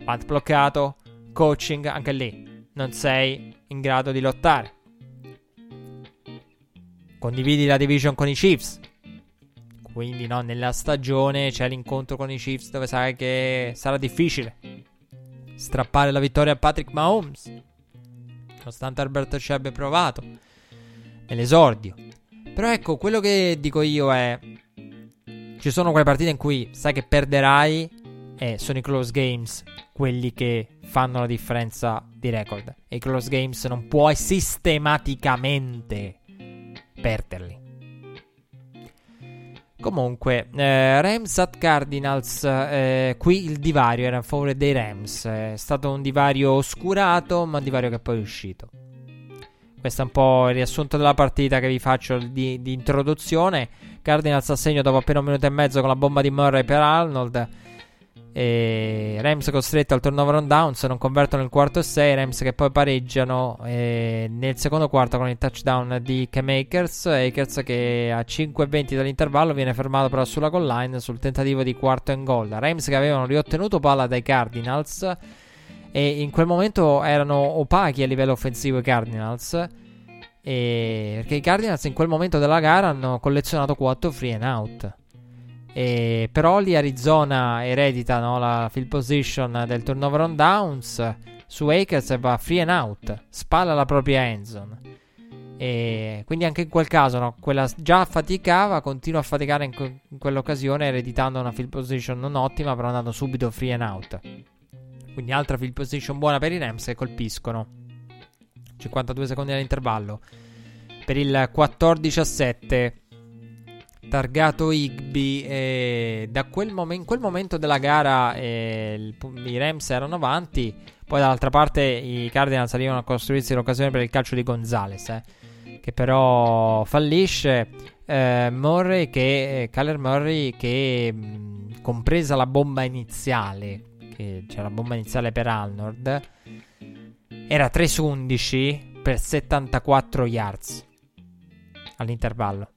Punt bloccato. Coaching. Anche lì. Non sei in grado di lottare. Condividi la division con i Chiefs. Quindi, no, nella stagione c'è l'incontro con i Chiefs dove sai che sarà difficile strappare la vittoria a Patrick Mahomes. Nonostante Herbert ci abbia provato nell'esordio. Però ecco, quello che dico io è. Ci sono quelle partite in cui sai che perderai e sono i close games quelli che fanno la differenza di record. E i close games non puoi sistematicamente perderli. Comunque, eh, Rams at Cardinals, eh, qui il divario era a favore dei Rams, è stato un divario oscurato, ma un divario che poi è uscito. Questo è un po' il riassunto della partita che vi faccio di, di introduzione. Cardinals a segno dopo appena un minuto e mezzo con la bomba di Murray per Arnold. E Rams costretto al turnover on downs, non convertono il quarto e 6. Rams che poi pareggiano eh, nel secondo quarto con il touchdown di Cam Akers. Akers che a 5-20 dall'intervallo viene fermato però sulla goal line sul tentativo di quarto and goal. Rams che avevano riottenuto palla dai Cardinals e in quel momento erano opachi a livello offensivo i Cardinals. E perché i Cardinals in quel momento della gara hanno collezionato 4 free and out. E però lì Arizona eredita no, la field position del turnover on downs su Akers e va free and out, spalla la propria endzone. E quindi anche in quel caso no, quella già faticava, continua a faticare in, que- in, quell'occasione ereditando una field position non ottima, però andando subito free and out. Quindi altra field position buona per i Rams che colpiscono. 52 secondi all'intervallo. Per il 14 a 7 targato Higby. E da quel mom- in quel momento della gara eh, il, i Rams erano avanti. Poi dall'altra parte i Cardinals arrivano a costruirsi l'occasione per il calcio di Gonzales, eh, che però fallisce. Eh, Murray che, eh, Kyler Murray che mh, compresa la bomba iniziale, che c'era la bomba iniziale per Arnold, era 3 su 11 per 74 yards all'intervallo.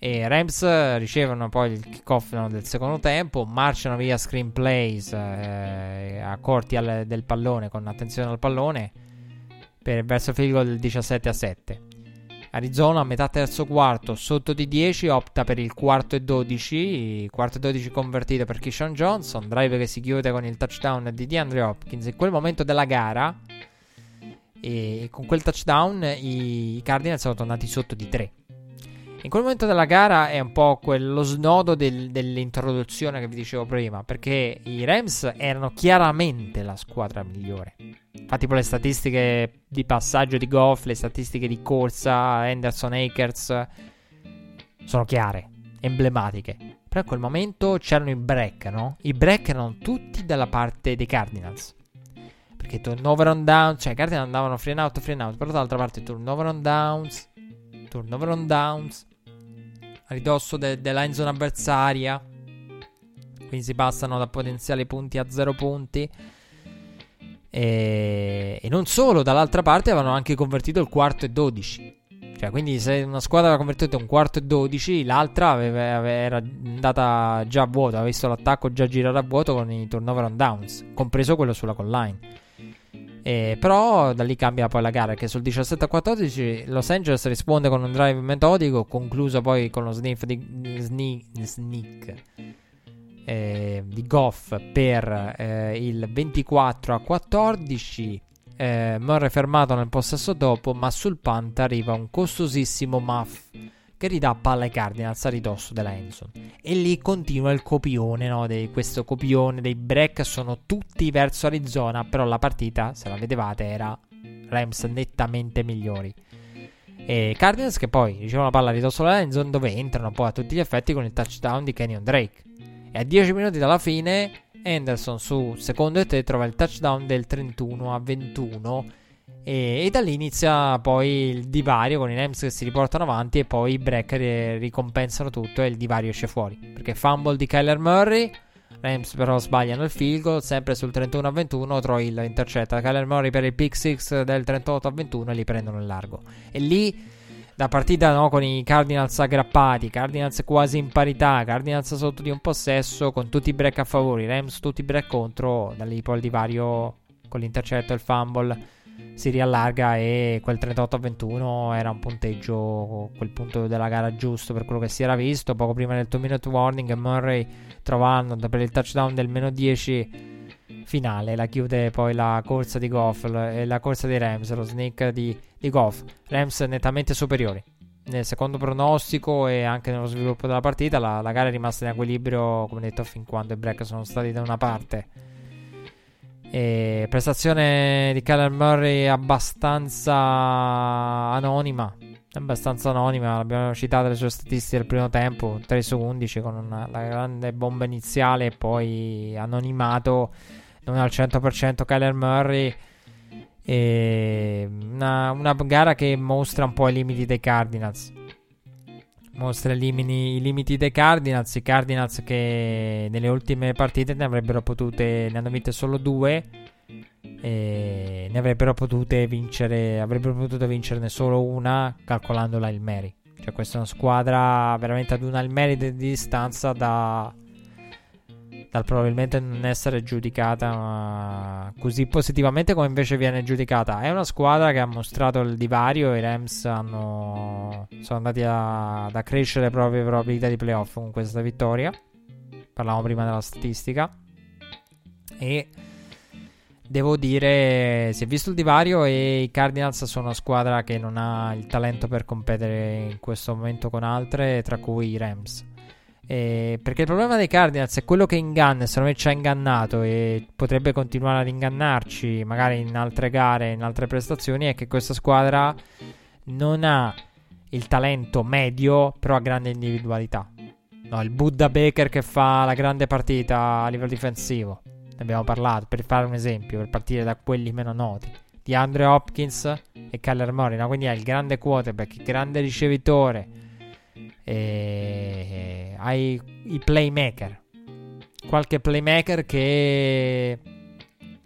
E Rams ricevono poi il kickoff del secondo tempo, marciano via screenplays eh, a corti al, del pallone con attenzione al pallone per, verso il field goal del 17 a 7. Arizona a metà terzo quarto sotto di 10 opta per il quarto e 12, quarto e 12 convertito per Kishon Johnson, drive che si chiude con il touchdown di DeAndre Hopkins. In quel momento della gara e con quel touchdown i Cardinals sono tornati sotto di 3. In quel momento della gara è un po' quello snodo del, dell'introduzione che vi dicevo prima, perché i Rams erano chiaramente la squadra migliore. Infatti, poi le statistiche di passaggio di Goff, le statistiche di corsa, Anderson Akers sono chiare, emblematiche. Però in quel momento c'erano i break, no? I break erano tutti dalla parte dei Cardinals. Perché turnover on downs, cioè i Cardinals andavano free and out, free and out, però dall'altra parte turnover on downs, turnover on downs, a ridosso de- della end zone avversaria. Quindi si passano da potenziali punti a 0 punti. E, e non solo, dall'altra parte avevano anche convertito il quarto e 12. Cioè, quindi se una squadra aveva convertito un quarto e 12, l'altra aveva, aveva, era andata già a vuoto, aveva visto l'attacco già girare a vuoto con i turnover on downs, compreso quello sulla line. E, però da lì cambia poi la gara che sul 17 a 14 Los Angeles risponde con un drive metodico concluso poi con lo sniff di sneak, sneak eh, di Goff per eh, il 24 a 14 eh, Murray fermato nel possesso dopo ma sul punt arriva un costosissimo muff che ridà palla ai Cardinals a ridosso della Enson. E lì continua il copione, no? Di questo copione dei break sono tutti verso Arizona, però la partita, se la vedevate, era Rams nettamente migliori. E Cardinals che poi ricevono la palla a ridosso della Enson dove entrano poi a tutti gli effetti con il touchdown di Kenyon Drake. E a 10 minuti dalla fine Anderson su secondo e te trova il touchdown del 31 a 21 e, e, da lì inizia poi il divario con i Rams che si riportano avanti e poi i break ricompensano tutto e il divario esce fuori. Perché fumble di Kyler Murray, Rams però sbagliano il field goal, sempre sul 31 a 21, Troy Hill intercetta Kyler Murray per il pick 6 del 38 a 21 e li prendono in largo. E lì da partita no, con i Cardinals aggrappati, Cardinals quasi in parità, Cardinals sotto di un possesso con tutti i break a favore, Rams tutti i break contro, da lì poi il divario con l'intercetto e il fumble si riallarga e quel 38 a 21 era un punteggio, quel punto della gara giusto per quello che si era visto. Poco prima del 2 minute warning Murray trova Arnold per il touchdown del meno 10 finale. La chiude poi la corsa di Goff e la corsa dei Rams, lo sneak di, di Goff. Rams nettamente superiori. Nel secondo pronostico e anche nello sviluppo della partita la, la gara è rimasta in equilibrio, come detto, fin quando i break sono stati da una parte e prestazione di Kyler Murray abbastanza anonima. Abbastanza anonima, abbiamo citato le sue statistiche del primo tempo: 3 su 11 con una, la grande bomba iniziale e poi anonimato. Non al 100% Kyler Murray. Una, una gara che mostra un po' i limiti dei Cardinals. Mostra i limiti, dei Cardinals. I Cardinals che nelle ultime partite ne avrebbero potute, ne hanno vinte solo due. E ne avrebbero potute vincere, avrebbero potuto vincerne solo una calcolandola il Mary. Cioè, questa è una squadra veramente ad una il Mary di distanza da, dal probabilmente non essere giudicata così positivamente come invece viene giudicata. È una squadra che ha mostrato il divario. I Rams hanno, sono andati a, ad accrescere le proprie probabilità di playoff con questa vittoria. Parlavamo prima della statistica. E devo dire, si è visto il divario e i Cardinals sono una squadra che non ha il talento per competere in questo momento con altre, tra cui i Rams. Eh, perché il problema dei Cardinals è quello che inganna, secondo me ci ha ingannato e potrebbe continuare ad ingannarci magari in altre gare, in altre prestazioni, è che questa squadra non ha il talento medio, però ha grande individualità. No, il Buddha Baker che fa la grande partita a livello difensivo. Ne abbiamo parlato, per fare un esempio, per partire da quelli meno noti. Di Andre Hopkins e Kyler Murray. No? Quindi ha il grande quarterback, il grande ricevitore e hai i playmaker. Qualche playmaker che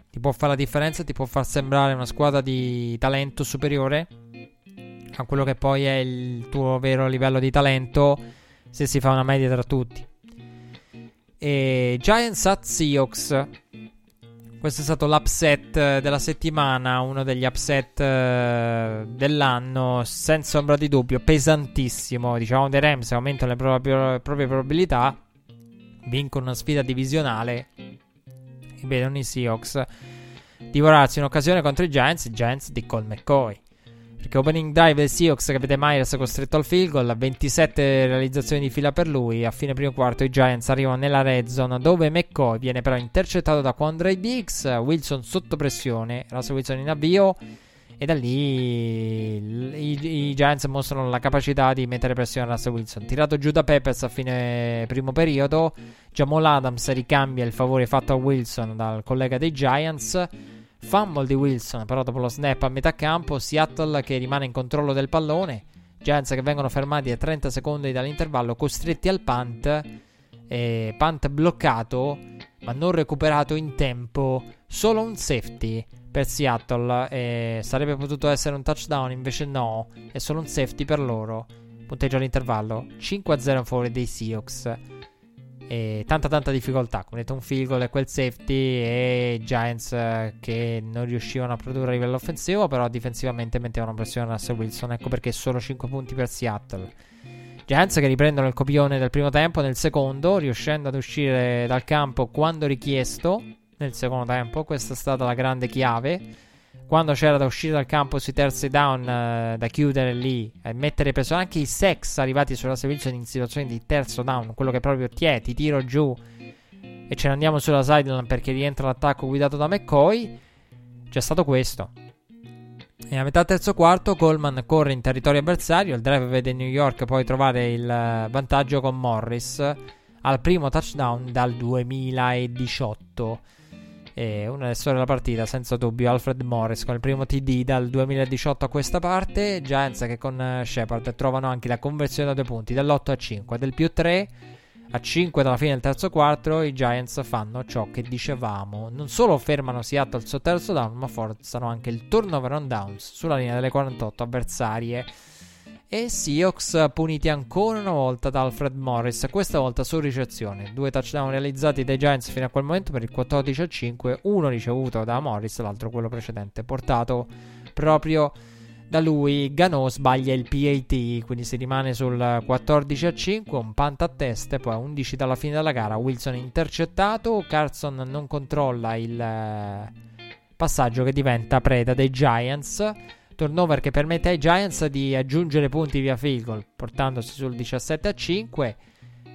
ti può fare la differenza, ti può far sembrare una squadra di talento superiore a quello che poi è il tuo vero livello di talento se si fa una media tra tutti. E Giants at Seahawks questo è stato l'upset eh, della settimana, uno degli upset uh, dell'anno, senza ombra di dubbio, pesantissimo. Diciamo dei Rams aumentano le proprie, proprie probabilità, vincono una sfida divisionale e vedono i Seahawks divorarsi un'occasione contro i Giants, Giants di Cole McCoy. Perché opening drive del Seahawks che vede Myers costretto al field goal, 27 realizzazioni di fila per lui. A fine primo quarto i Giants arrivano nella red zone dove McCoy viene però intercettato da Quandre Diggs, Wilson sotto pressione, Russell Wilson in avvio e da lì i, i, Giants mostrano la capacità di mettere pressione a Russell Wilson. Tirato giù da Peppers a fine primo periodo, Jamal Adams ricambia il favore fatto a Wilson dal collega dei Giants. Fumble di Wilson, però dopo lo snap a metà campo, Seattle che rimane in controllo del pallone, Giants che vengono fermati a 30 secondi dall'intervallo, costretti al punt, eh, punt bloccato, ma non recuperato in tempo, solo un safety per Seattle, eh, sarebbe potuto essere un touchdown, invece no, è solo un safety per loro, punteggio all'intervallo, 5-0 in favore dei Seahawks. E tanta tanta difficoltà, detto un field goal e quel safety e Giants eh, che non riuscivano a produrre a livello offensivo, però difensivamente mettevano pressione a Russell Wilson, ecco perché solo 5 punti per Seattle. Giants che riprendono il copione del primo tempo nel secondo, riuscendo ad uscire dal campo quando richiesto nel secondo tempo, questa è stata la grande chiave quando c'era da uscire dal campo sui terzi down uh, da chiudere lì e mettere peso anche i sex arrivati sulla Wilson in situazioni di terzo down, quello che proprio ti è, ti tiro giù e ce ne andiamo sulla sideline perché rientra l'attacco guidato da McCoy. C'è stato questo. E a metà terzo quarto Coleman corre in territorio avversario, il drive vede New York poi trovare il eh, vantaggio con Morris al primo touchdown dal 2018. E una delle storie della partita, senza dubbio, Alfred Morris con il primo TD dal 2018 a questa parte. Giants che con eh, Shepard trovano anche la conversione da due punti dall'8 a 5, del più 3 a 5 dalla fine del terzo quarto. I Giants fanno ciò che dicevamo. Non solo fermano Seattle al suo terzo down, ma forzano anche il turnover on downs sulla linea delle 48 avversarie e Seahawks puniti ancora una volta da Alfred Morris, questa volta su ricezione. Due touchdown realizzati dai Giants fino a quel momento per il 14 a 5, uno ricevuto da Morris, l'altro quello precedente, portato proprio da lui. Gano sbaglia il PAT, quindi si rimane sul 14 a 5, un punt a teste, poi a 11 dalla fine della gara. Wilson intercettato, Carson non controlla il eh, passaggio che diventa preda dei Giants turnover che permette ai Giants di aggiungere punti via field goal, portandosi sul 17 a 5.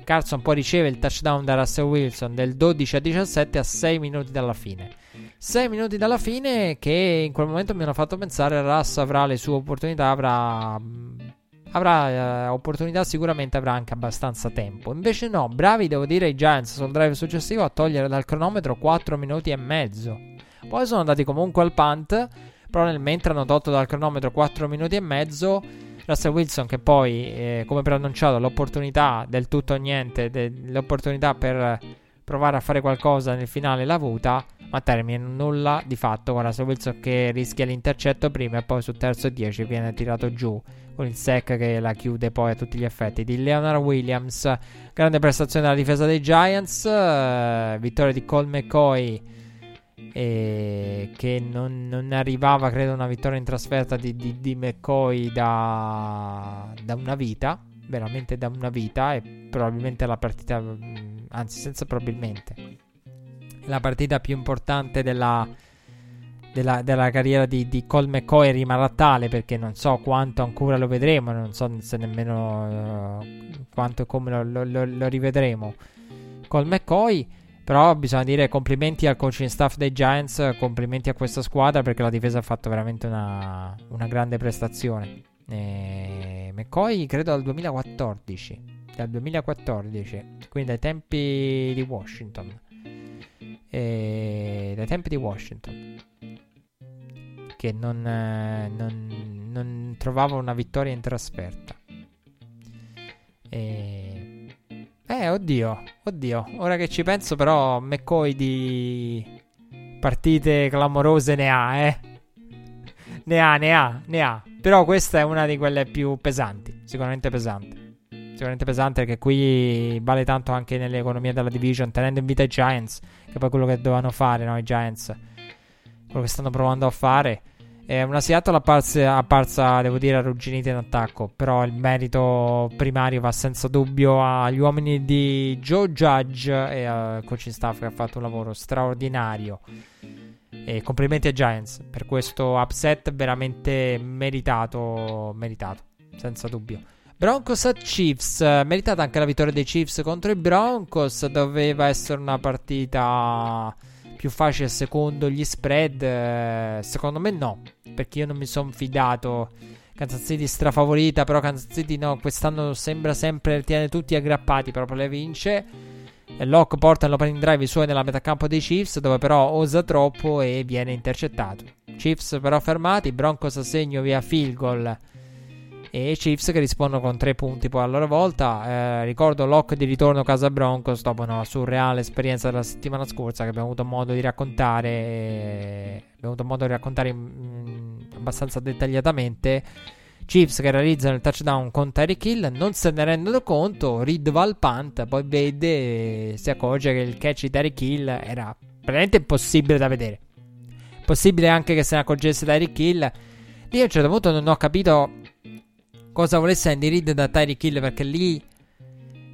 Carson poi riceve il touchdown da Russell Wilson del 12 a 17 a 6 minuti dalla fine. 6 minuti dalla fine che in quel momento mi hanno fatto pensare Russ avrà le sue opportunità, avrà, avrà eh, opportunità, sicuramente avrà anche abbastanza tempo. Invece no, bravi devo dire i Giants sul drive successivo a togliere dal cronometro 4 minuti e mezzo. Poi sono andati comunque al punt però nel mentre hanno tolto dal cronometro 4 minuti e mezzo Russell Wilson che poi, eh, come preannunciato, l'opportunità del tutto o niente, de- l'opportunità per provare a fare qualcosa nel finale l'ha avuta, ma termina nulla di fatto con Russell Wilson che rischia l'intercetto prima e poi sul terzo e 10 viene tirato giù con il sec che la chiude poi a tutti gli effetti di Leonard Williams. Grande prestazione della difesa dei Giants, eh, vittoria di Cole McCoy che non, non, arrivava credo una vittoria in trasferta di, di, di McCoy da, da, una vita, veramente da una vita e probabilmente la partita, anzi senza probabilmente, la partita più importante della della, della carriera di, di Cole McCoy rimarrà tale perché non so quanto ancora lo vedremo, non so se nemmeno uh, quanto e come lo, lo, lo, rivedremo. Cole McCoy, però bisogna dire complimenti al coaching staff dei Giants, complimenti a questa squadra perché la difesa ha fatto veramente una, una grande prestazione. E McCoy credo dal 2014, dal 2014, quindi dai tempi di Washington. E dai tempi di Washington che non, non, non trovava una vittoria in trasferta. E... Eh, oddio, oddio. Ora che ci penso, però, McCoy di partite clamorose ne ha, eh. Ne ha, ne ha, ne ha. Però questa è una di quelle più pesanti. Sicuramente pesante. Sicuramente pesante perché qui vale tanto anche nell'economia della division, tenendo in vita i Giants, che poi quello che dovevano fare, no? I Giants quello che stanno provando a fare. È una Seattle apparsa, apparsa, devo dire, arrugginita in attacco. Però il merito primario va senza dubbio agli uomini di Joe Judge e al coaching staff che ha fatto un lavoro straordinario. E complimenti ai Giants per questo upset veramente meritato. Meritato, senza dubbio. Broncos a Chiefs. Meritata anche la vittoria dei Chiefs contro i Broncos. Doveva essere una partita più facile secondo gli spread? Eh, secondo me no, perché io non mi sono fidato. Kansas City strafavorita, però Kansas City no, quest'anno sembra sempre tiene tutti aggrappati, proprio le vince. E Locke porta l'opening drive suoi nella metà campo dei Chiefs, dove però osa troppo e viene intercettato. Chiefs però fermati, Broncos a segno via field goal e i Chiefs che rispondono con tre punti poi a loro volta. Eh, ricordo Locke di ritorno a casa Broncos dopo una surreale esperienza della settimana scorsa che abbiamo avuto modo di raccontare. Eh, abbiamo avuto modo di raccontare mm, abbastanza dettagliatamente. Chiefs che realizzano il touchdown con Tyreek Hill non se ne rendono conto. Reed va al punt, poi vede, si accorge che il catch di Tyreek Hill era praticamente impossibile da vedere. Possibile anche che se ne accorgesse Tyreek Hill. Io a un certo punto non ho capito cosa volesse Andy Reid da Tyreek Hill perché lì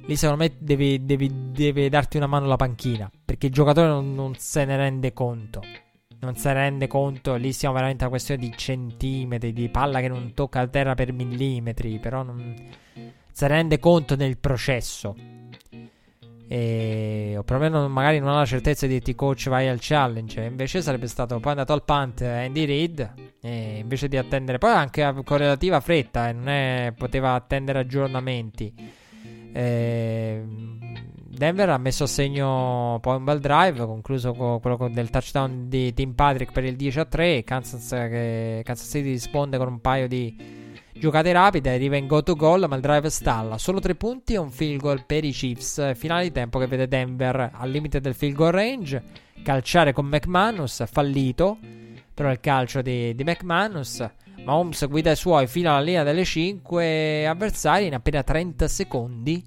lì secondo me devi, devi, devi, darti una mano alla panchina perché il giocatore non, non, se ne rende conto. Non se ne rende conto lì siamo veramente a una questione di centimetri di palla che non tocca la terra per millimetri però non se ne rende conto nel processo e, o perlomeno magari non ha la certezza di dirti coach vai al challenge. Invece sarebbe stato poi andato al punt Andy Reid e invece di attendere poi anche con relativa fretta eh, non è, poteva attendere aggiornamenti. E, Denver ha messo a segno poi un bel drive concluso con quello del touchdown di Tim Patrick per il 10 a 3 Kansas, che, Kansas City risponde con un paio di Giocate rapide, arriva in go to goal, ma il drive stalla. Solo tre punti e un field goal per i Chiefs. Finale di tempo che vede Denver al limite del field goal range. Calciare con McManus, fallito. Però il calcio di, di McManus. Mahomes guida i suoi fino alla linea delle 5 avversari in appena 30 secondi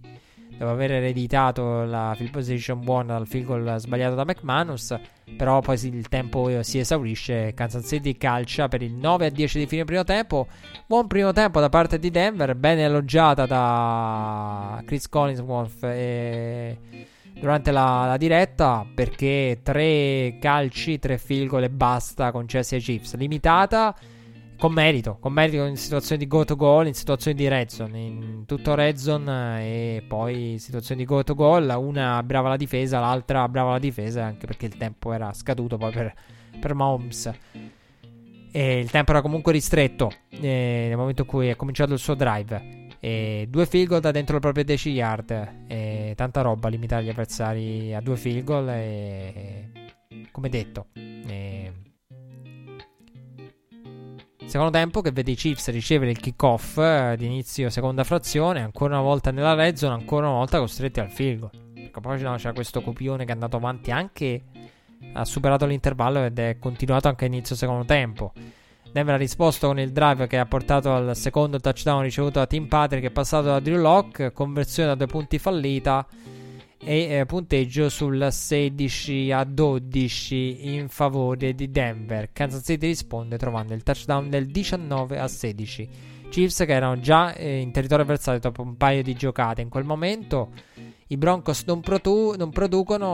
dopo aver ereditato la field position buona dal field goal sbagliato da McManus. Però poi il tempo si esaurisce. Kansas City calcia per il 9 a 10 di fine primo tempo. Buon primo tempo da parte di Denver, ben elogiata da Chris Collinsworth e durante la, la, diretta perché tre calci, tre field e basta concessi ai Chiefs. Limitata con merito, con merito in situazioni di go to goal, in situazioni di red zone, in tutto red zone e poi in situazioni di go to goal, una brava la difesa, l'altra brava la difesa, anche perché il tempo era scaduto poi per, per Mahomes. E il tempo era comunque ristretto eh, nel momento in cui è cominciato il suo drive. E due field goal da dentro le proprie 10 yard. E tanta roba limitare gli avversari a due field goal. E, come detto, e, Secondo tempo che vede i Chiefs ricevere il kickoff eh, di inizio seconda frazione, ancora una volta nella red zone, ancora una volta costretti al field goal. Perché poi no, c'era questo copione che è andato avanti anche, ha superato l'intervallo ed è continuato anche inizio secondo tempo. Denver ha risposto con il drive che ha portato al secondo touchdown ricevuto da Tim Patrick, è passato da Drew Locke, conversione da due punti fallita e eh, punteggio sul 16 a 12 in favore di Denver. Kansas City risponde trovando il touchdown del 19 a 16. Chiefs che erano già eh, in territorio avversario dopo un paio di giocate in quel momento. I Broncos non, produ- non producono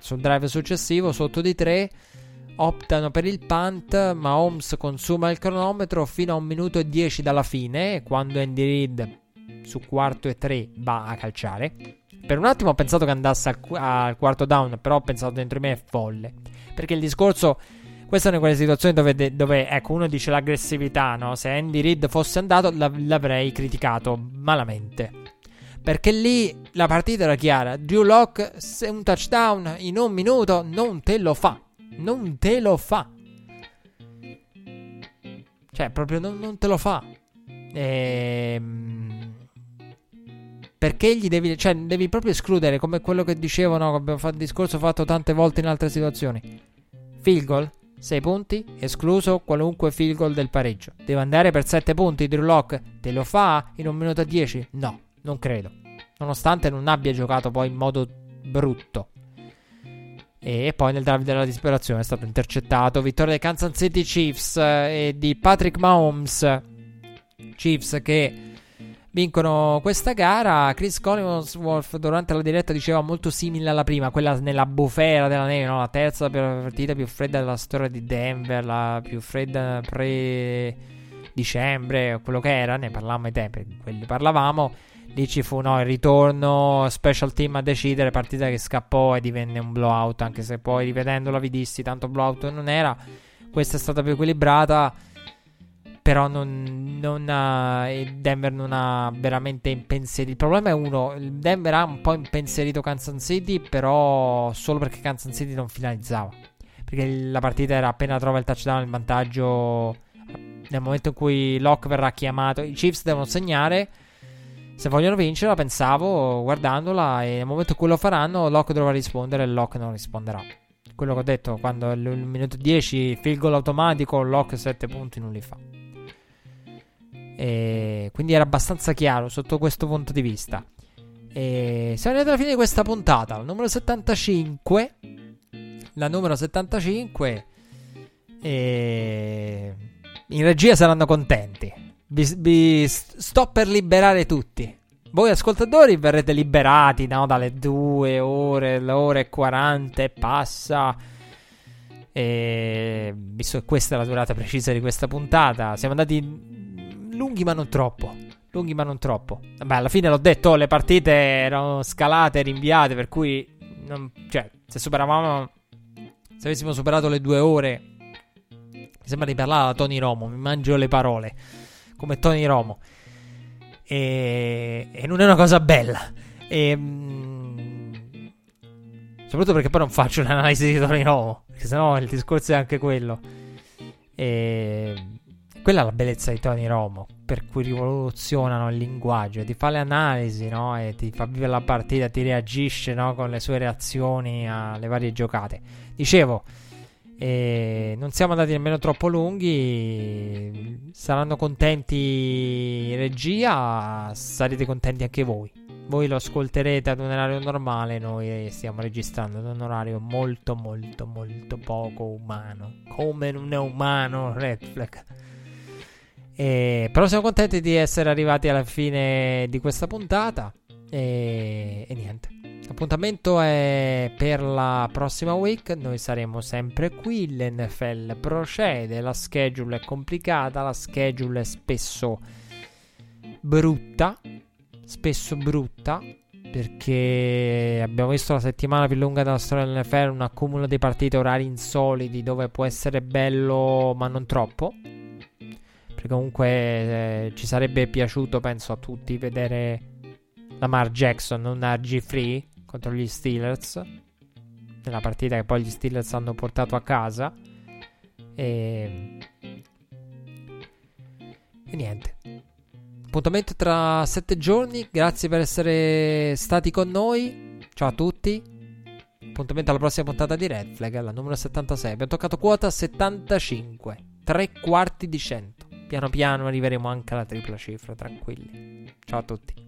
sul drive successivo sotto di 3 optano per il punt, ma Holmes consuma il cronometro fino a un minuto e 10 dalla fine, quando Andy Reid su quarto e tre va a calciare. Per un attimo ho pensato che andasse al, al quarto down, però ho pensato dentro di me è folle. Perché il discorso questa è una di quelle situazioni dove, dove, ecco, uno dice l'aggressività, no? Se Andy Reid fosse andato l'avrei criticato malamente. Perché lì la partita era chiara. Drew Lock, se un touchdown in un minuto non te lo fa. Non te lo fa. Cioè, proprio non, non te lo fa. Ehm perché gli devi, cioè, devi proprio escludere, come quello che dicevano, abbiamo fatto discorso fatto tante volte in altre situazioni. Field goal, 6 punti, escluso qualunque field goal del pareggio. Deve andare per 7 punti Drew Lock? Te lo fa in un minuto e 10? No, non credo. Nonostante non abbia giocato poi in modo brutto. E poi nel drive della disperazione è stato intercettato. Vittoria dei Kansas City Chiefs eh, e di Patrick Mahomes. Chiefs che vincono questa gara. Chris Collinsworth durante la diretta diceva molto simile alla prima, quella nella bufera della neve, no? la terza partita più fredda della storia di Denver, la più fredda pre-dicembre, quello che era, ne parlavamo ai tempi, quelli parlavamo. Lì ci fu no, il ritorno, special team a decidere, partita che scappò e divenne un blowout, anche se poi rivedendola vi dissi, tanto blowout non era. Questa è stata più equilibrata però non, non ha, Denver non ha veramente impensierito. Il problema è uno: Denver ha un po' impensierito Kansas City, però solo perché Kansas City non finalizzava. Perché la partita era appena trova il touchdown, il vantaggio. Nel momento in cui Locke verrà chiamato, i Chiefs devono segnare. Se vogliono vincere, pensavo guardandola. E nel momento in cui lo faranno, Locke dovrà rispondere e Locke non risponderà. Quello che ho detto, quando il minuto 10, field goal automatico, Locke 7 punti non li fa. E quindi era abbastanza chiaro sotto questo punto di vista. E siamo arrivati alla fine di questa puntata, la numero 75. La numero 75. E in regia saranno contenti. Vi, vi sto per liberare tutti. Voi ascoltatori verrete liberati no, dalle due ore, l'ora e 40 e passa. E visto che questa è la durata precisa di questa puntata, siamo andati lunghi ma non troppo. Lunghi ma non troppo. Vabbè, alla fine l'ho detto, le partite erano scalate, rinviate, per cui... Non, cioè, se superavamo... Se avessimo superato le due ore... Mi sembra di parlare a Tony Romo, mi mangio le parole. Come Tony Romo. E, e non è una cosa bella. E... Mh, soprattutto perché poi non faccio un'analisi di Tony Romo. Perché sennò il discorso è anche quello. E quella è la bellezza di Tony Romo, per cui rivoluzionano il linguaggio, ti fa le analisi, no? E ti fa vivere la partita, ti reagisce, no? Con le sue reazioni alle varie giocate. Dicevo, eh, non siamo andati nemmeno troppo lunghi, saranno contenti regia, sarete contenti anche voi. Voi lo ascolterete ad un orario normale, noi stiamo registrando ad un orario molto molto molto poco umano. Come non è umano Red Flag. E, però siamo contenti di essere arrivati alla fine di questa puntata. E, e niente. L'appuntamento è per la prossima week. Noi saremo sempre qui. L'NFL procede. La schedule è complicata. La schedule è spesso brutta. Spesso brutta. Perché abbiamo visto la settimana più lunga della storia dell'NFL. Un accumulo di partite orari insoliti dove può essere bello, ma non troppo. Perché comunque eh, ci sarebbe piaciuto, penso a tutti, vedere Lamar Jackson, non RG3 contro gli Steelers. Nella partita che poi gli Steelers hanno portato a casa. E, e niente. Appuntamento tra sette giorni. Grazie per essere stati con noi. Ciao a tutti. Appuntamento alla prossima puntata di Red Flag, alla numero 76. Abbiamo toccato quota 75, tre quarti di 100 piano piano arriveremo anche alla tripla cifra, tranquilli. Ciao a tutti.